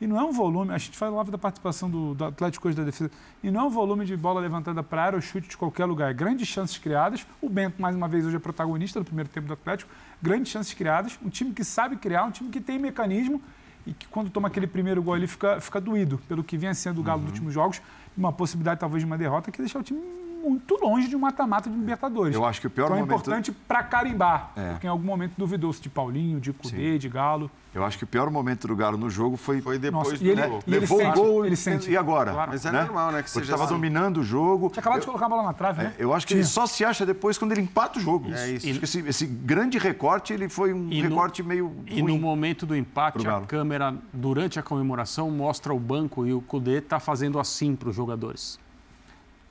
E não é um volume, a gente falava da participação do, do Atlético hoje da defesa, e não é um volume de bola levantada para área ou chute de qualquer lugar. Grandes chances criadas. O Bento, mais uma vez, hoje é protagonista do primeiro tempo do Atlético. Grandes chances criadas. Um time que sabe criar, um time que tem mecanismo e que quando toma aquele primeiro gol ali fica, fica doído pelo que vinha sendo o Galo uhum. nos últimos jogos. Uma possibilidade talvez de uma derrota que deixar o time muito longe de um mata-mata de Libertadores. Eu acho que o pior então momento... é importante para carimbar, é. porque em algum momento duvidou-se de Paulinho, de Cudê, de Galo. Eu acho que o pior momento do Galo no jogo foi, foi depois Nossa, do ele, gol. Levou o gol ele sente. e agora? Claro. Mas é né? normal, né? Que Porque estava dominando o jogo. Tinha acabado eu, de colocar a bola na trave, né? É, eu acho que Tinha. ele só se acha depois quando ele empata o jogo. É isso. E, esse, esse, grande recorte, ele foi um recorte no, meio E no momento do empate, a câmera, durante a comemoração, mostra o banco e o Cudê está fazendo assim para os jogadores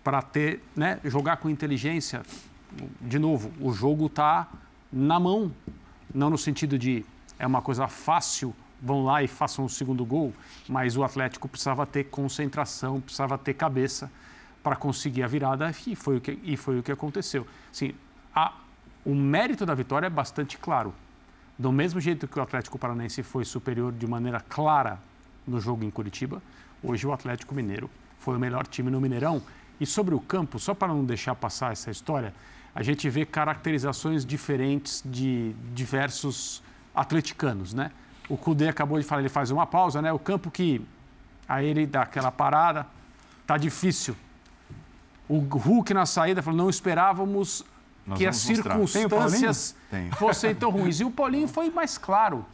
para ter, né, jogar com inteligência. De novo, o jogo está na mão, não no sentido de é uma coisa fácil, vão lá e façam o segundo gol, mas o Atlético precisava ter concentração, precisava ter cabeça para conseguir a virada e foi o que, e foi o que aconteceu. Sim, a, o mérito da vitória é bastante claro. Do mesmo jeito que o Atlético Paranense foi superior de maneira clara no jogo em Curitiba, hoje o Atlético Mineiro foi o melhor time no Mineirão e sobre o campo, só para não deixar passar essa história, a gente vê caracterizações diferentes de diversos atleticanos, né? O Cudê acabou de falar, ele faz uma pausa, né? O campo que aí ele dá aquela parada, tá difícil. O Hulk na saída falou, não esperávamos nós que as circunstâncias fossem tão ruins. E o Paulinho foi mais claro.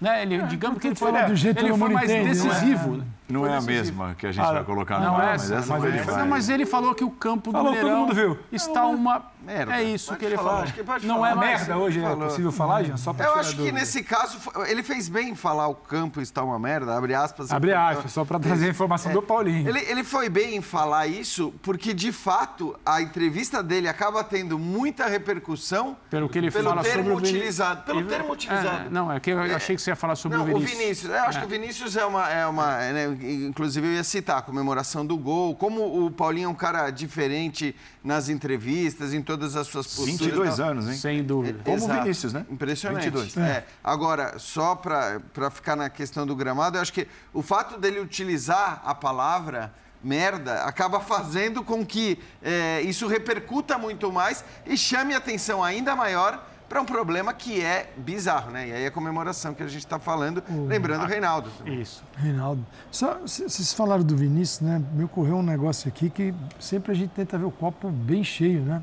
Né? Ele, digamos que ele foi, do jeito ele foi mais entende, decisivo. Não é, não é a mesma que a gente vai colocar não, é essa, mas, essa mas, mas ele falou que o campo do Mineirão está uma... Merda. É isso que ele falou. Que não é merda hoje, é possível falar, Jean? Só Eu acho que nesse caso, ele fez bem em falar o campo está uma merda, abre aspas. Abre aspas, só para trazer a informação do Paulinho. Ele, ele foi bem em falar isso, porque de fato a entrevista dele acaba tendo muita repercussão pelo que ele pelo fala termo sobre utilizado. Pelo termo utilizado. É, não, é que eu achei que você ia falar sobre não, o Vinícius. O Vinícius. Eu acho é. que o Vinícius é uma. É uma né, inclusive, eu ia citar a comemoração do gol. Como o Paulinho é um cara diferente nas entrevistas, em todas as suas posturas. 22 anos, hein? Sem dúvida. Como o Vinícius, né? Impressionante. 22. É. Agora, só para ficar na questão do gramado, eu acho que o fato dele utilizar a palavra merda acaba fazendo com que é, isso repercuta muito mais e chame atenção ainda maior para um problema que é bizarro, né? E aí a comemoração que a gente está falando, o... lembrando o Reinaldo. Também. Isso. Reinaldo. Só, vocês falaram do Vinícius, né? Me ocorreu um negócio aqui que sempre a gente tenta ver o copo bem cheio, né?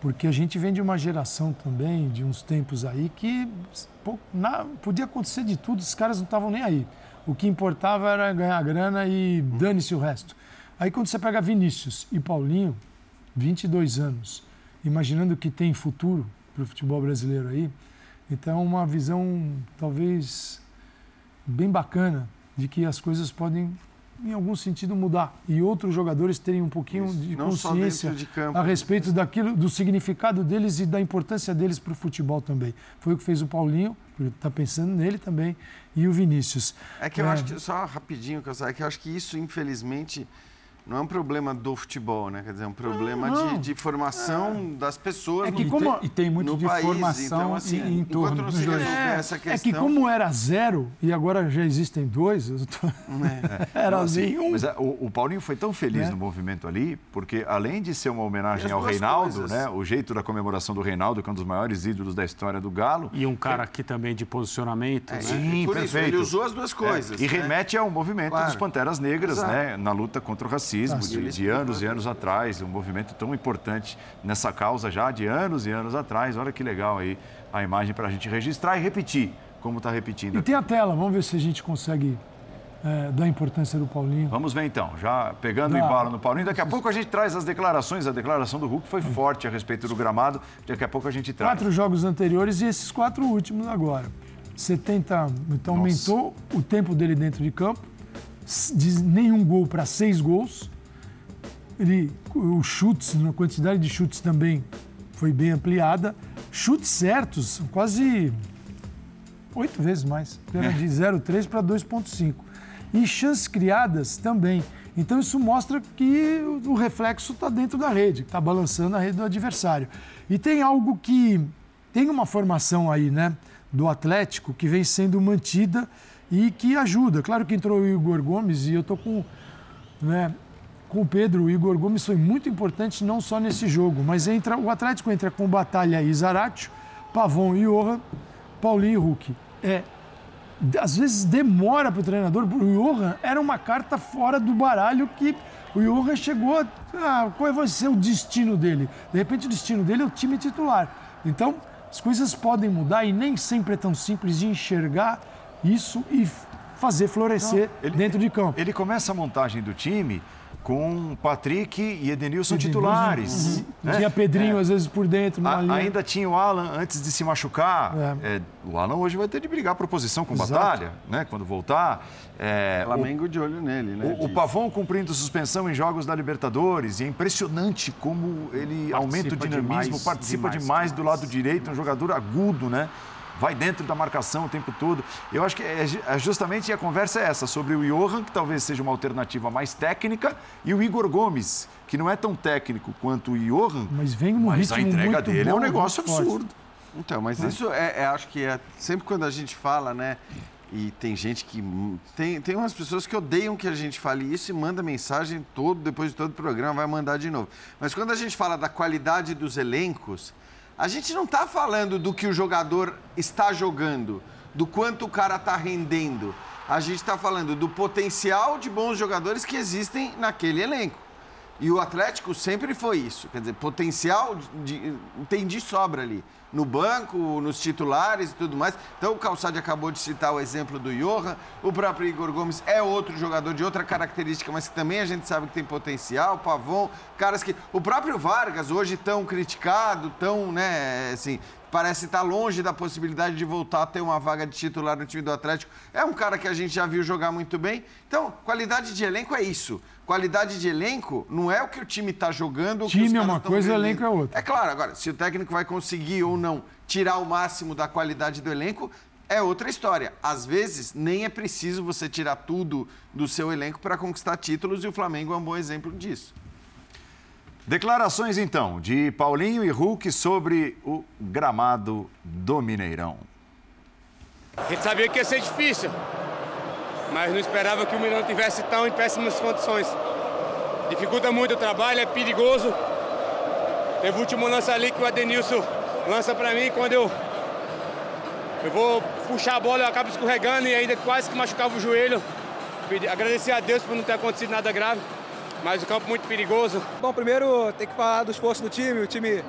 Porque a gente vem de uma geração também, de uns tempos aí, que pô, na, podia acontecer de tudo, os caras não estavam nem aí. O que importava era ganhar grana e dane-se o resto. Aí quando você pega Vinícius e Paulinho, 22 anos, imaginando que tem futuro para o futebol brasileiro aí, então uma visão talvez bem bacana de que as coisas podem em algum sentido mudar e outros jogadores terem um pouquinho Isso, de consciência de campo, a respeito daquilo do significado deles e da importância deles para o futebol também. Foi o que fez o Paulinho está pensando nele também e o Vinícius. É que eu é... acho que só rapidinho que eu, é que eu acho que isso infelizmente não é um problema do futebol, né? Quer dizer, é um problema de, de, formação é. das pessoas é que no, como, e tem muito de país. formação então, assim, em, em torno dos dois. É, essa questão... é que como era zero e agora já existem dois, tô... é. era não, assim, um. Mas é, o, o, Paulinho foi tão feliz é. no movimento ali, porque além de ser uma homenagem ao Reinaldo, coisas. né? O jeito da comemoração do Reinaldo, que é um dos maiores ídolos da história do Galo. E um cara aqui também de posicionamento, né? Sim, Por perfeito. Isso, ele usou as duas coisas. E né? remete ao movimento claro. dos Panteras Negras, Exato. né? Na luta contra o racismo racismo de, de, anos e anos atrás, um movimento tão importante nessa causa já de anos e anos atrás. Olha que legal aí a imagem para a gente registrar e repetir, como está repetindo. E aqui. tem a tela, vamos ver se a gente consegue é, dar importância do Paulinho. Vamos ver então, já pegando o embalo no Paulinho. Daqui a pouco a gente traz as declarações. A declaração do Hulk foi forte a respeito do gramado. Daqui a pouco a gente traz. Quatro jogos anteriores e esses quatro últimos agora. 70, então Nossa. aumentou o tempo dele dentro de campo, de nenhum gol para seis gols ele, os chutes, a quantidade de chutes também foi bem ampliada. Chutes certos, quase oito vezes mais. Era de 0,3 para 2,5. E chances criadas também. Então isso mostra que o reflexo está dentro da rede, está balançando a rede do adversário. E tem algo que tem uma formação aí, né, do Atlético que vem sendo mantida e que ajuda. Claro que entrou o Igor Gomes e eu tô com, né, com o Pedro. O Igor Gomes foi muito importante não só nesse jogo, mas entra o Atlético entra com Batalha e Zaratio, Pavon e Johan, Paulinho e Hulk. É às vezes demora para o treinador. O Johan era uma carta fora do baralho que o Johan chegou a. Ah, qual vai ser o destino dele? De repente, o destino dele é o time titular. Então, as coisas podem mudar e nem sempre é tão simples de enxergar isso e fazer florescer Não, ele, dentro de campo. Ele começa a montagem do time com Patrick e Edenilson titulares. Uhum. Né? Tinha Pedrinho, é. às vezes, por dentro. A, ainda tinha o Alan antes de se machucar. É. É, o Alan hoje vai ter de brigar por posição com Exato. batalha, né? Quando voltar. É, Flamengo o, de olho nele, né? O, o, Pavão cumprindo suspensão em jogos da Libertadores. E é impressionante como ele participa aumenta o dinamismo, demais, participa demais, demais, demais do lado direito, um jogador agudo, né? Vai dentro da marcação o tempo todo. Eu acho que é, é justamente a conversa é essa, sobre o Johan, que talvez seja uma alternativa mais técnica, e o Igor Gomes, que não é tão técnico quanto o Johan, mas, vem um mas a entrega dele bom, é um negócio absurdo. Então, mas isso é, é, acho que é sempre quando a gente fala, né? E tem gente que. Tem, tem umas pessoas que odeiam que a gente fale isso e manda mensagem todo, depois de todo o programa, vai mandar de novo. Mas quando a gente fala da qualidade dos elencos, a gente não está falando do que o jogador está jogando, do quanto o cara está rendendo. A gente está falando do potencial de bons jogadores que existem naquele elenco. E o Atlético sempre foi isso. Quer dizer, potencial de, tem de sobra ali. No banco, nos titulares e tudo mais. Então o Calçade acabou de citar o exemplo do Johan. O próprio Igor Gomes é outro jogador de outra característica, mas que também a gente sabe que tem potencial. Pavon, caras que. O próprio Vargas, hoje tão criticado, tão, né, assim, parece estar longe da possibilidade de voltar a ter uma vaga de titular no time do Atlético. É um cara que a gente já viu jogar muito bem. Então, qualidade de elenco é isso. Qualidade de elenco não é o que o time está jogando. Time é uma coisa, elenco é outra. É claro, agora, se o técnico vai conseguir ou não tirar o máximo da qualidade do elenco, é outra história. Às vezes, nem é preciso você tirar tudo do seu elenco para conquistar títulos e o Flamengo é um bom exemplo disso. Declarações então de Paulinho e Hulk sobre o gramado do Mineirão. A gente sabia que ia ser difícil, mas não esperava que o Mineirão tivesse tão em péssimas condições. Dificulta muito o trabalho, é perigoso. Teve o último lance ali que o Adenilson lança para mim quando eu eu vou puxar a bola, eu acabo escorregando e ainda quase que machucava o joelho. Agradecer a Deus por não ter acontecido nada grave mas o campo muito perigoso. Bom, primeiro tem que falar do esforço do time. O time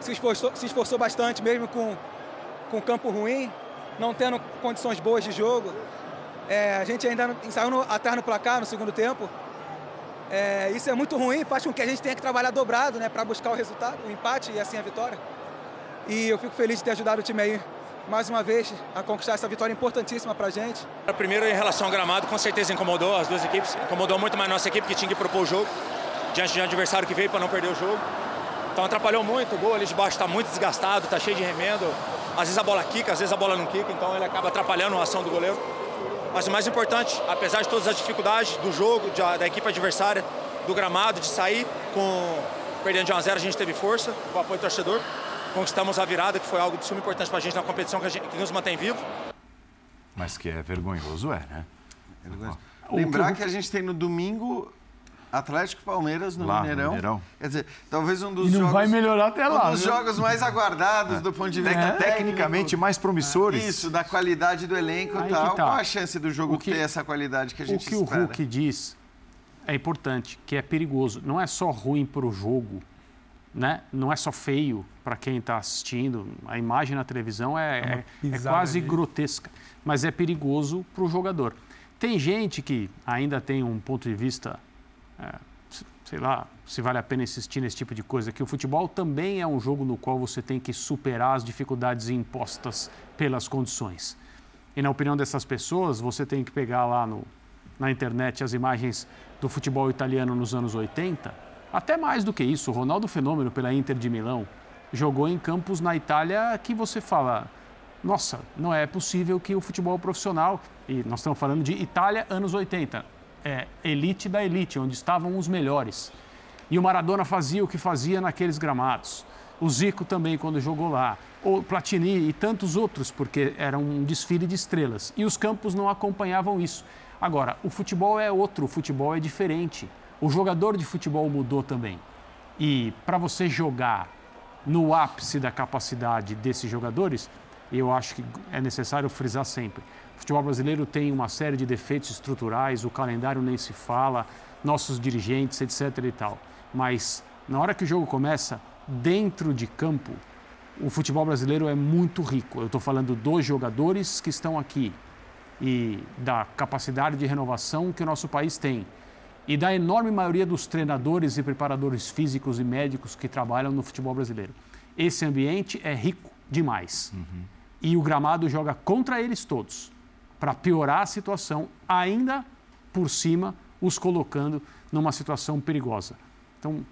se esforçou, se esforçou bastante, mesmo com, com campo ruim, não tendo condições boas de jogo. É, a gente ainda saiu no, atrás no placar no segundo tempo. É, isso é muito ruim, faz com que a gente tenha que trabalhar dobrado né, para buscar o resultado, o empate e assim a vitória. E eu fico feliz de ter ajudado o time aí mais uma vez a conquistar essa vitória importantíssima para a gente. Primeiro, em relação ao gramado, com certeza incomodou as duas equipes. Incomodou muito mais a nossa equipe, que tinha que propor o jogo, diante de um adversário que veio para não perder o jogo. Então atrapalhou muito, o gol ali de baixo está muito desgastado, está cheio de remendo. Às vezes a bola quica, às vezes a bola não quica, então ele acaba atrapalhando a ação do goleiro. Mas o mais importante, apesar de todas as dificuldades do jogo, da equipe adversária, do gramado, de sair com perdendo de 1 a 0, a gente teve força, o apoio do torcedor conquistamos a virada, que foi algo de suma importância para a gente na competição que, gente, que, nos mantém vivo. Mas que é vergonhoso, é, né? Vergonhoso. Lembrar que a gente tem no domingo Atlético Palmeiras no lá, Mineirão. Mineirão. Quer dizer, talvez um dos e não jogos. vai melhorar até lá. Um dos jogos mais aguardados é. do ponto de vista é. tecnicamente mais promissores. Isso, da qualidade do elenco e tal. Tá. Qual a chance do jogo que, ter essa qualidade que a gente espera? O que espera? o Hulk diz é importante, que é perigoso. Não é só ruim para o jogo, né? não é só feio para quem está assistindo, a imagem na televisão é, é, é quase grotesca, mas é perigoso para o jogador. Tem gente que ainda tem um ponto de vista, é, sei lá, se vale a pena insistir nesse tipo de coisa, que o futebol também é um jogo no qual você tem que superar as dificuldades impostas pelas condições. E na opinião dessas pessoas, você tem que pegar lá no, na internet as imagens do futebol italiano nos anos 80 Até mais do que isso, o Ronaldo Fenômeno pela Inter de Milão jogou em campos na Itália que você fala, nossa, não é possível que o futebol profissional, e nós estamos falando de Itália anos 80, é elite da elite, onde estavam os melhores. E o Maradona fazia o que fazia naqueles gramados. O Zico também, quando jogou lá. O Platini e tantos outros, porque era um desfile de estrelas. E os campos não acompanhavam isso. Agora, o futebol é outro, o futebol é diferente. O jogador de futebol mudou também. E para você jogar no ápice da capacidade desses jogadores, eu acho que é necessário frisar sempre. O futebol brasileiro tem uma série de defeitos estruturais, o calendário nem se fala, nossos dirigentes, etc. e tal. Mas na hora que o jogo começa, dentro de campo, o futebol brasileiro é muito rico. Eu estou falando dos jogadores que estão aqui e da capacidade de renovação que o nosso país tem e da enorme maioria dos treinadores e preparadores físicos e médicos que trabalham no futebol brasileiro. Esse ambiente é rico demais. Uhum. E o gramado joga contra eles todos, para piorar a situação, ainda por cima, os colocando numa situação perigosa. Então,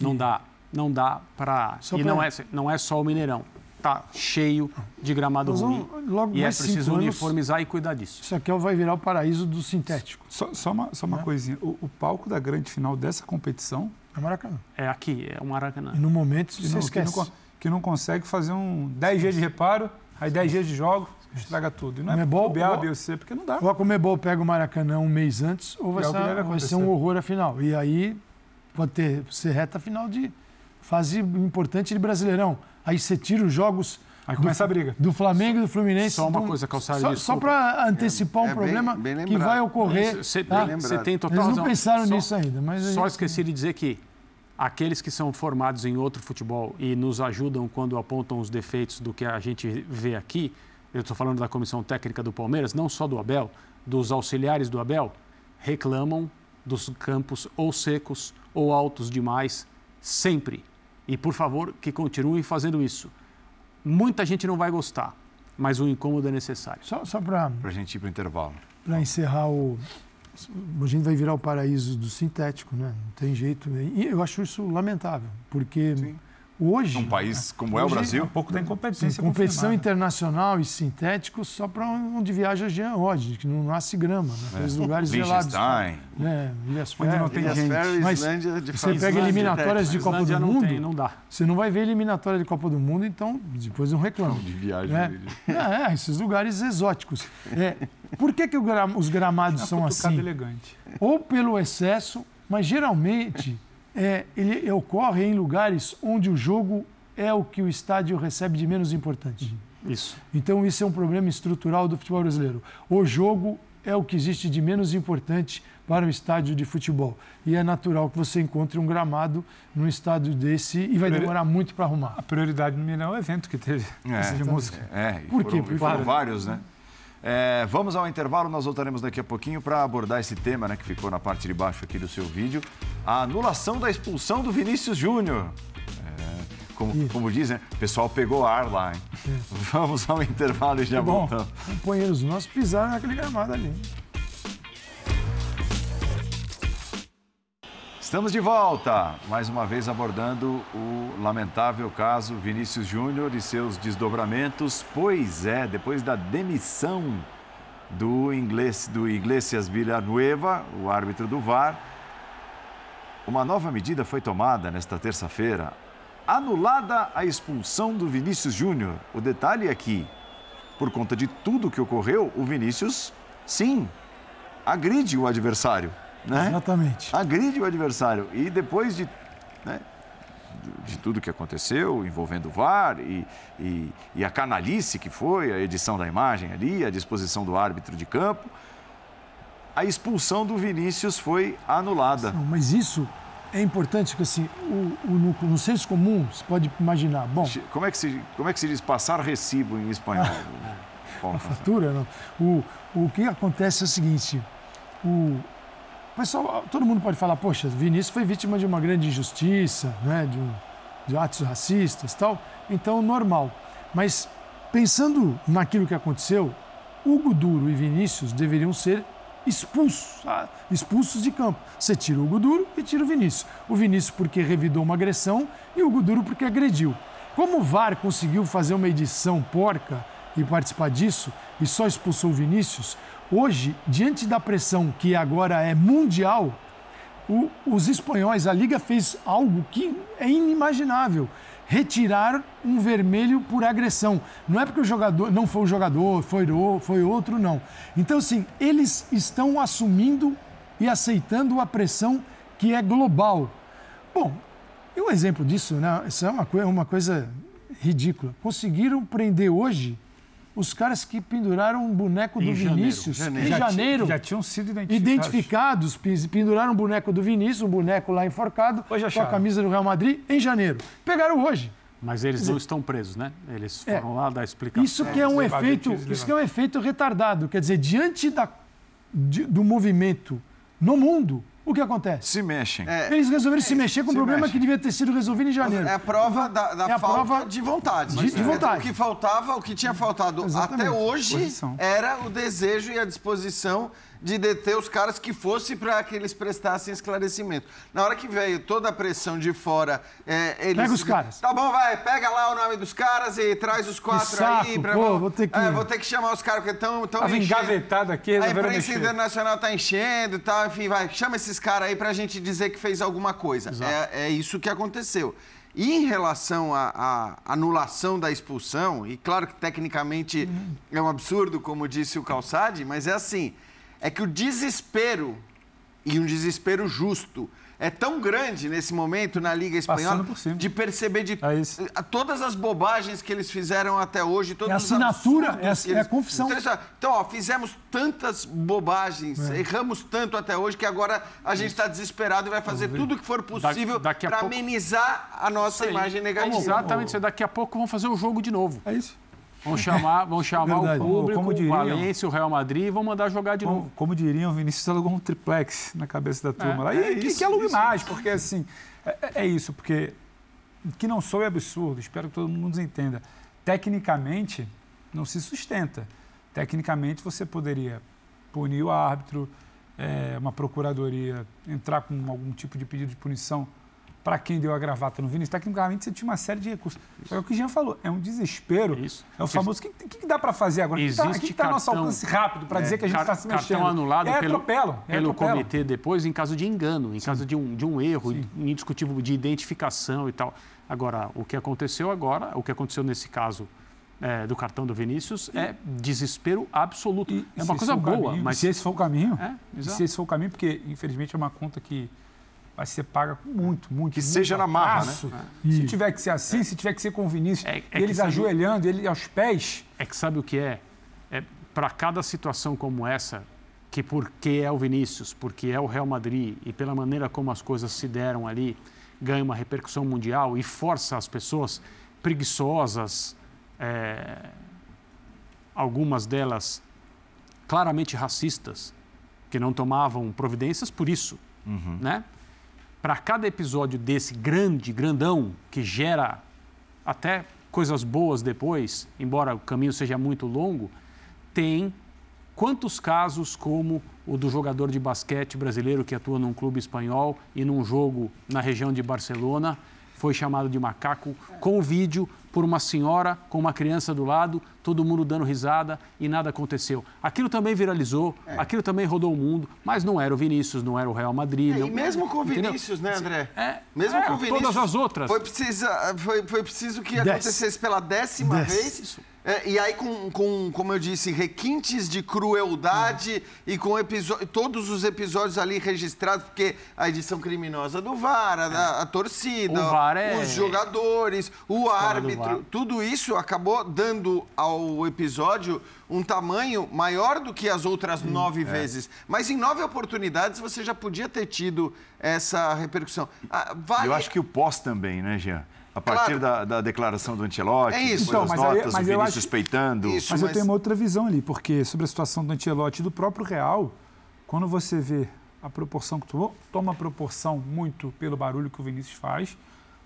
não dá, não dá para. E não é, não é só o Mineirão está cheio de gramado ruim. e é preciso uniformizar e cuidar disso. Isso aqui vai virar o paraíso do sintético. Só, só uma, só uma é. coisinha. O, o, palco da grande final dessa competição... É Maracanã. É aqui, é o Maracanã. E no momento você não, esquece. Que não, que não consegue fazer um 10 dias de reparo, aí 10 dias de jogo, estraga tudo. E não é Comebol, bobear a BC, porque não dá. Ou a Comebol pega o Maracanã um mês antes, ou vai, ser, vai ser um horror a final. E aí pode ter, ser reta final de fase importante de Brasileirão. Aí você tira os jogos. Aí começa do, a briga. Do Flamengo e do Fluminense. Só uma coisa, Calçado. Só, só para antecipar é, um é problema bem, bem que vai ocorrer. Você tá? tem total Eles não pensaram só, nisso ainda. Mas só gente... esqueci de dizer que aqueles que são formados em outro futebol e nos ajudam quando apontam os defeitos do que a gente vê aqui, eu estou falando da comissão técnica do Palmeiras, não só do Abel, dos auxiliares do Abel, reclamam dos campos ou secos ou altos demais sempre. E, por favor, que continuem fazendo isso. Muita gente não vai gostar, mas o incômodo é necessário. Só, só para. Para a gente ir para o intervalo. Para encerrar o. A gente vai virar o paraíso do sintético, né? Não tem jeito. E eu acho isso lamentável, porque. Sim Hoje. Um país como é o Brasil. Um pouco tem competência. Tem competição internacional e sintético só para onde viaja Jean Rodge, que não nasce grama, né? É. lugares gelados. Né? Ilhas Férias. Onde não tem Ilhas gente. Mas você pega eliminatórias de Copa do Mundo. Tem, não dá. Você não vai ver eliminatória de Copa do Mundo, então depois não reclama. De viagem. Né? É, esses lugares exóticos. É, por que, que os gramados são assim? elegante. Ou pelo excesso, mas geralmente é, ele ocorre em lugares onde o jogo é o que o estádio recebe de menos importante. Uhum. Isso. Então, isso é um problema estrutural do futebol brasileiro. O jogo é o que existe de menos importante para o estádio de futebol. E é natural que você encontre um gramado num estádio desse e vai demorar muito para arrumar. A prioridade no Mineirão é o evento que teve é, de música. É, Por quê? Foram, foram vários, né? É, vamos ao intervalo, nós voltaremos daqui a pouquinho para abordar esse tema né, que ficou na parte de baixo aqui do seu vídeo. A anulação da expulsão do Vinícius Júnior. É, como, como dizem, o pessoal pegou ar lá, hein? É. Vamos ao intervalo e já bom, voltamos. Companheiros nossos pisaram naquele gramado ali. Estamos de volta, mais uma vez abordando o lamentável caso Vinícius Júnior e seus desdobramentos. Pois é, depois da demissão do inglês do Iglesias Villanueva, o árbitro do VAR, uma nova medida foi tomada nesta terça-feira, anulada a expulsão do Vinícius Júnior. O detalhe é que, por conta de tudo que ocorreu, o Vinícius, sim, agride o adversário né? Exatamente. Agride o adversário. E depois de, né, de tudo que aconteceu envolvendo o VAR e, e, e, a canalice que foi, a edição da imagem ali, a disposição do árbitro de campo, a expulsão do Vinícius foi anulada. Não, mas isso é importante, porque assim, o, o, no, no senso comum, você pode imaginar, bom... Como é que se, como é que se diz passar recibo em espanhol? a fatura, não. O, o que acontece é o seguinte, o, pessoal, todo mundo pode falar, poxa, Vinícius foi vítima de uma grande injustiça, né, de, um, de atos racistas tal, então normal. Mas pensando naquilo que aconteceu, Hugo Duro e Vinícius deveriam ser expulsos, ah, expulsos de campo. Você tira o Guduro e tira o Vinícius. O Vinícius porque revidou uma agressão e o Guduro porque agrediu. Como o VAR conseguiu fazer uma edição porca e participar disso e só expulsou o Vinícius, hoje, diante da pressão que agora é mundial, o, os espanhóis, a Liga fez algo que é inimaginável retirar um vermelho por agressão. Não é porque o jogador não foi o jogador, foi, foi outro, não. Então, assim, eles estão assumindo e aceitando a pressão que é global. Bom, e um exemplo disso, né? Isso é uma, uma coisa ridícula. Conseguiram prender hoje os caras que penduraram um boneco do Vinícius janeiro. em janeiro. Já tinham sido identificados. Identificados, penduraram um boneco do Vinícius, um boneco lá enforcado, hoje com a camisa do Real Madrid, em janeiro. Pegaram hoje. Mas eles dizer, não estão presos, né? Eles foram é, lá dar explicação. Isso que é um efeito, isso que é um efeito retardado. Quer dizer, diante da, de, do movimento no mundo, o que acontece? Se mexem. É, Eles resolveram é, se mexer com um problema mexem. que devia ter sido resolvido em janeiro. É a prova da, da é falta prova de vontade. De, de, vontade. O que faltava, o que tinha faltado Exatamente. até hoje Posição. era o desejo e a disposição de deter os caras que fosse para que eles prestassem esclarecimento. Na hora que veio toda a pressão de fora, é, eles. Pega os caras. Tá bom, vai, pega lá o nome dos caras e traz os quatro saco, aí. Pra... Pô, vou ter que. É, vou ter que chamar os caras porque estão. Tava engavetado aqui, A imprensa internacional tá enchendo e tal, enfim, vai, chama esses caras aí pra gente dizer que fez alguma coisa. É, é isso que aconteceu. E em relação à, anulação da expulsão, e claro que tecnicamente uhum. é um absurdo, como disse o Calçade, mas é assim: é que o desespero, e um desespero justo, é tão grande nesse momento na Liga Espanhola de perceber de é todas as bobagens que eles fizeram até hoje, todos é a assinatura, é eles... é a confissão. Então, então, ó, fizemos tantas bobagens, é. erramos tanto até hoje que agora a gente está desesperado e vai fazer tudo o que for possível para pouco... amenizar a nossa imagem negativa. Exatamente, daqui a pouco vão fazer o jogo de novo. É isso. Vão chamar, vão chamar o público, como diriam, o Valência, o Real Madrid e vão mandar jogar de como, novo. Como diriam, Vinícius alugou um triplex na cabeça da turma. É, lá. E é que, isso, que alugue mais, porque assim, é, é, isso, porque que não sou é absurdo, espero que todo mundo entenda. Tecnicamente, não se sustenta. Tecnicamente, você poderia punir o árbitro, é, uma procuradoria entrar com algum tipo de pedido de punição para quem deu a gravata no Vinícius, tecnicamente você tinha uma série de recursos. Só que o que o Jean falou, é um desespero. Isso. É o famoso, o que, que, que, dá para fazer agora? O que está nosso alcance rápido para é, dizer que a gente está se mexendo? Cartão anulado é, pelo, atropelam, é pelo comitê depois em caso de engano, em Sim. caso de um, de um erro Sim. indiscutível de identificação e tal. Agora, o que aconteceu agora, o que aconteceu nesse caso é, do cartão do Vinícius é desespero absoluto. E, é uma coisa boa, caminho, mas se esse for o caminho, é, se esse for o caminho, porque infelizmente é uma conta que vai ser paga com muito, muito. Que muito seja na marra, né? É. Se tiver que ser assim, é. se tiver que ser com o Vinícius, é, é eles sabe, ajoelhando, ele aos pés. É que sabe o que é? É para cada situação como essa, que porque é o Vinícius, porque é o Real Madrid e pela maneira como as coisas se deram ali, ganha uma repercussão mundial e força as pessoas preguiçosas, é, algumas delas claramente racistas, que não tomavam providências por isso, uhum. né? Para cada episódio desse grande, grandão, que gera até coisas boas depois, embora o caminho seja muito longo, tem quantos casos como o do jogador de basquete brasileiro que atua num clube espanhol e num jogo na região de Barcelona foi chamado de macaco com o vídeo por uma senhora com uma criança do lado, todo mundo dando risada e nada aconteceu. Aquilo também viralizou, é. aquilo também rodou o mundo, mas não era o Vinícius, não era o Real Madrid. É, não, e mesmo com o Vinícius, né, André? É, mesmo é, com o Vinícius. Todas as outras. Foi, precisa, foi, foi preciso que acontecesse pela décima Desce. vez é, e aí, com, com, como eu disse, requintes de crueldade e com todos os episódios ali registrados, porque a edição criminosa do VAR, a, é. a torcida, é... os jogadores, o árbitro, tudo isso acabou dando ao episódio um tamanho maior do que as outras hum, nove é. vezes. Mas em nove oportunidades você já podia ter tido essa repercussão. Ah, vale... Eu acho que o pós também, né, Jean? A partir claro. da, da, declaração do Ancelotti, é isso. Então, mas notas, mas o Vinícius acho... peitando. Isso, mas, mas, eu tenho uma outra visão ali, porque sobre a situação do Ancelotti e do próprio Real, quando você vê a proporção que tomou, toma proporção muito pelo barulho que o Vinícius faz,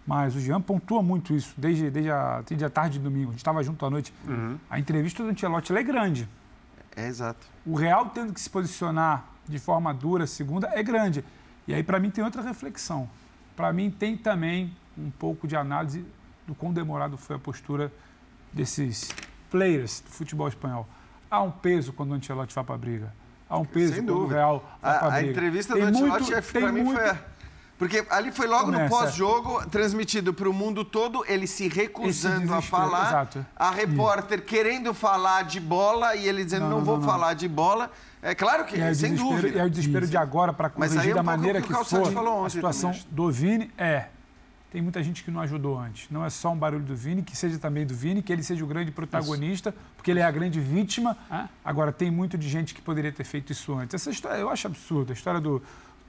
mas o Jean pontua muito isso, desde, desde, a, desde a tarde de domingo. A gente estava junto à noite. Uhum. A entrevista do Ancelotti é grande. É exato. O Real tendo que se posicionar de forma dura, segunda, é grande. E aí, para mim, tem outra reflexão. Para mim, tem também um pouco de análise do quão demorado foi a postura desses players do futebol espanhol. Há um peso quando o Ancelotti vai para a briga. Há um peso Sem quando o dúvida. Real vai para A, a a briga. entrevista Tem do Ancelotti, muito- é, tem pra mim, muito- foi... Porque ali foi logo no Começa. pós-jogo, transmitido para o mundo todo, ele se recusando a falar, exato. a repórter querendo falar de bola e ele dizendo, não, Não, não, vou não, falar de bola. É claro que, o sem dúvida. E aí o desespero de agora para corrigir é um da maneira que que falou a situação também, do Vini é tem muita gente que não ajudou antes. Não é só um barulho do Vini, que seja também do Vini, que ele seja o grande protagonista, porque ele é a grande vítima. Agora, tem muito de gente que poderia ter feito isso antes. Essa história eu acho absurda. A história do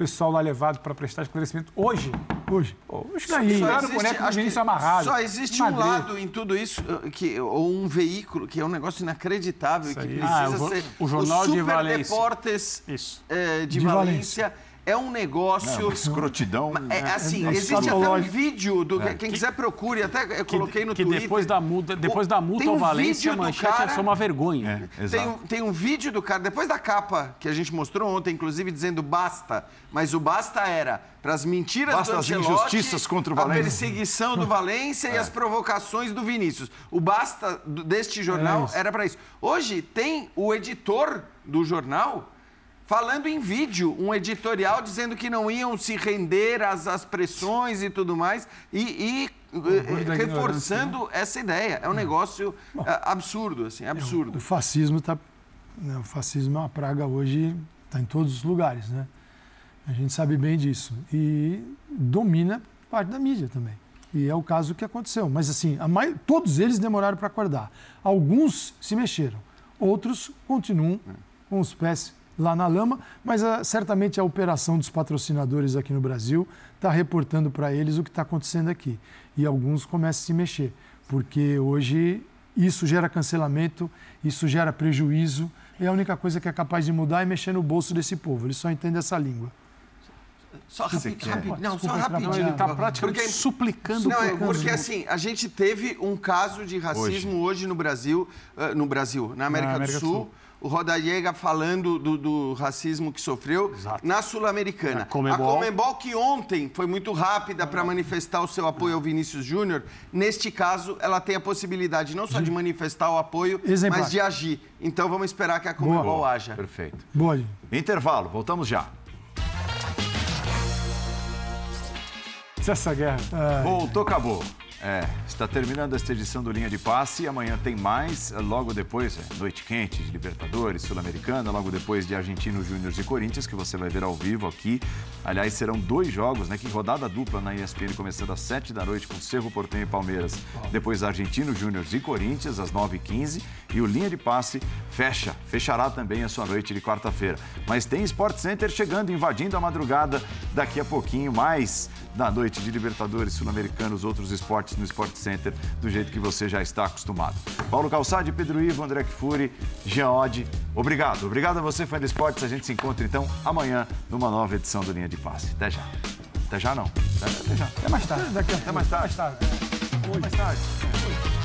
pessoal lá levado para prestar esclarecimento hoje. Hoje. Os Só- caras só o existe- boneco do amarrado. Só existe um lado em tudo isso, uh, que, ou um veículo, que é um negócio inacreditável, que precisa Ah, o vo- ser. o Jornal de Super Valência. Deportes Isso. eh, de, De Valência. É um negócio. Não, escrotidão. É, assim, é existe até um vídeo, do, É. quem quiser procure, até eu coloquei no que Twitter. depois da multa, depois da multa Tem um ao Valência, vídeo a manchete cara- é só uma vergonha. Tem um, tem um vídeo do cara, depois da capa que a gente mostrou ontem, inclusive dizendo basta, mas o basta era para as mentiras Basta do as Ancelotti, injustiças contra o a Valência. perseguição do Valência e É. as provocações do Vinícius. O basta deste jornal era para isso. Hoje tem o editor do jornal falando em vídeo, um editorial dizendo que não iam se render às, às pressões e tudo mais, e, e, eh, reforçando essa ideia. É um negócio eh, absurdo, assim, absurdo. O fascismo está. O fascismo é uma praga hoje, está em todos os lugares, né? A gente sabe bem disso. E domina parte da mídia também. E é o caso que aconteceu. Mas, assim, a mai- todos eles demoraram para acordar. Alguns se mexeram, outros continuam com os pés lá na lama, mas ah, certamente a operação dos patrocinadores aqui no Brasil está reportando para eles o que está acontecendo aqui. E alguns começam a se mexer, porque hoje isso gera cancelamento, isso gera prejuízo, e a única coisa que é capaz de mudar é mexer no bolso desse povo. Eles só entendem essa língua. Só Você rapi- não, só rapidinho. atrapalhar. Ele tá praticamente suplicando Não, é por- porque assim, a gente teve um caso de racismo hoje, no Brasil, ah, no Brasil, na América, América do do Sul. O Rodallega falando do, do racismo que sofreu na Sul-Americana. A Comebol. A Comebol, que ontem foi muito rápida para manifestar o seu apoio ao Vinícius Júnior, neste caso, ela tem a possibilidade não só de manifestar o apoio, Exemplar. mas de agir. Então vamos esperar que a Comebol haja. Perfeito. Boa. Intervalo, voltamos já. Essa guerra. Voltou, acabou. É, está terminando esta edição do Linha de Passe amanhã tem mais, logo depois, é, Noite Quente de Libertadores, Sul-Americana, logo depois de Argentino Júnior e Corinthians, que você vai ver ao vivo aqui. Aliás, serão dois jogos, né? Que rodada dupla na ESPN, começando às 7 da noite com Cerro Portenho e Palmeiras. Depois Argentino Júnior e Corinthians, às 9h15. E o Linha de Passe fecha, fechará também a sua noite de quarta-feira. Mas tem Sport Center chegando, invadindo a madrugada daqui a pouquinho, mais da noite de Libertadores, Sul-Americana, os outros esportes no Sport Center, do jeito que você já está acostumado. Paulo Calçade, Pedro Ivo, André Kfouri, Jean Oddi, obrigado. Obrigado a você, fã de esportes. A gente se encontra então amanhã numa nova edição do Linha de Passe. Até já. Até já não. Até, até já. Até mais tarde. Daqui a Até mais tarde. Mais tarde. Mais tarde.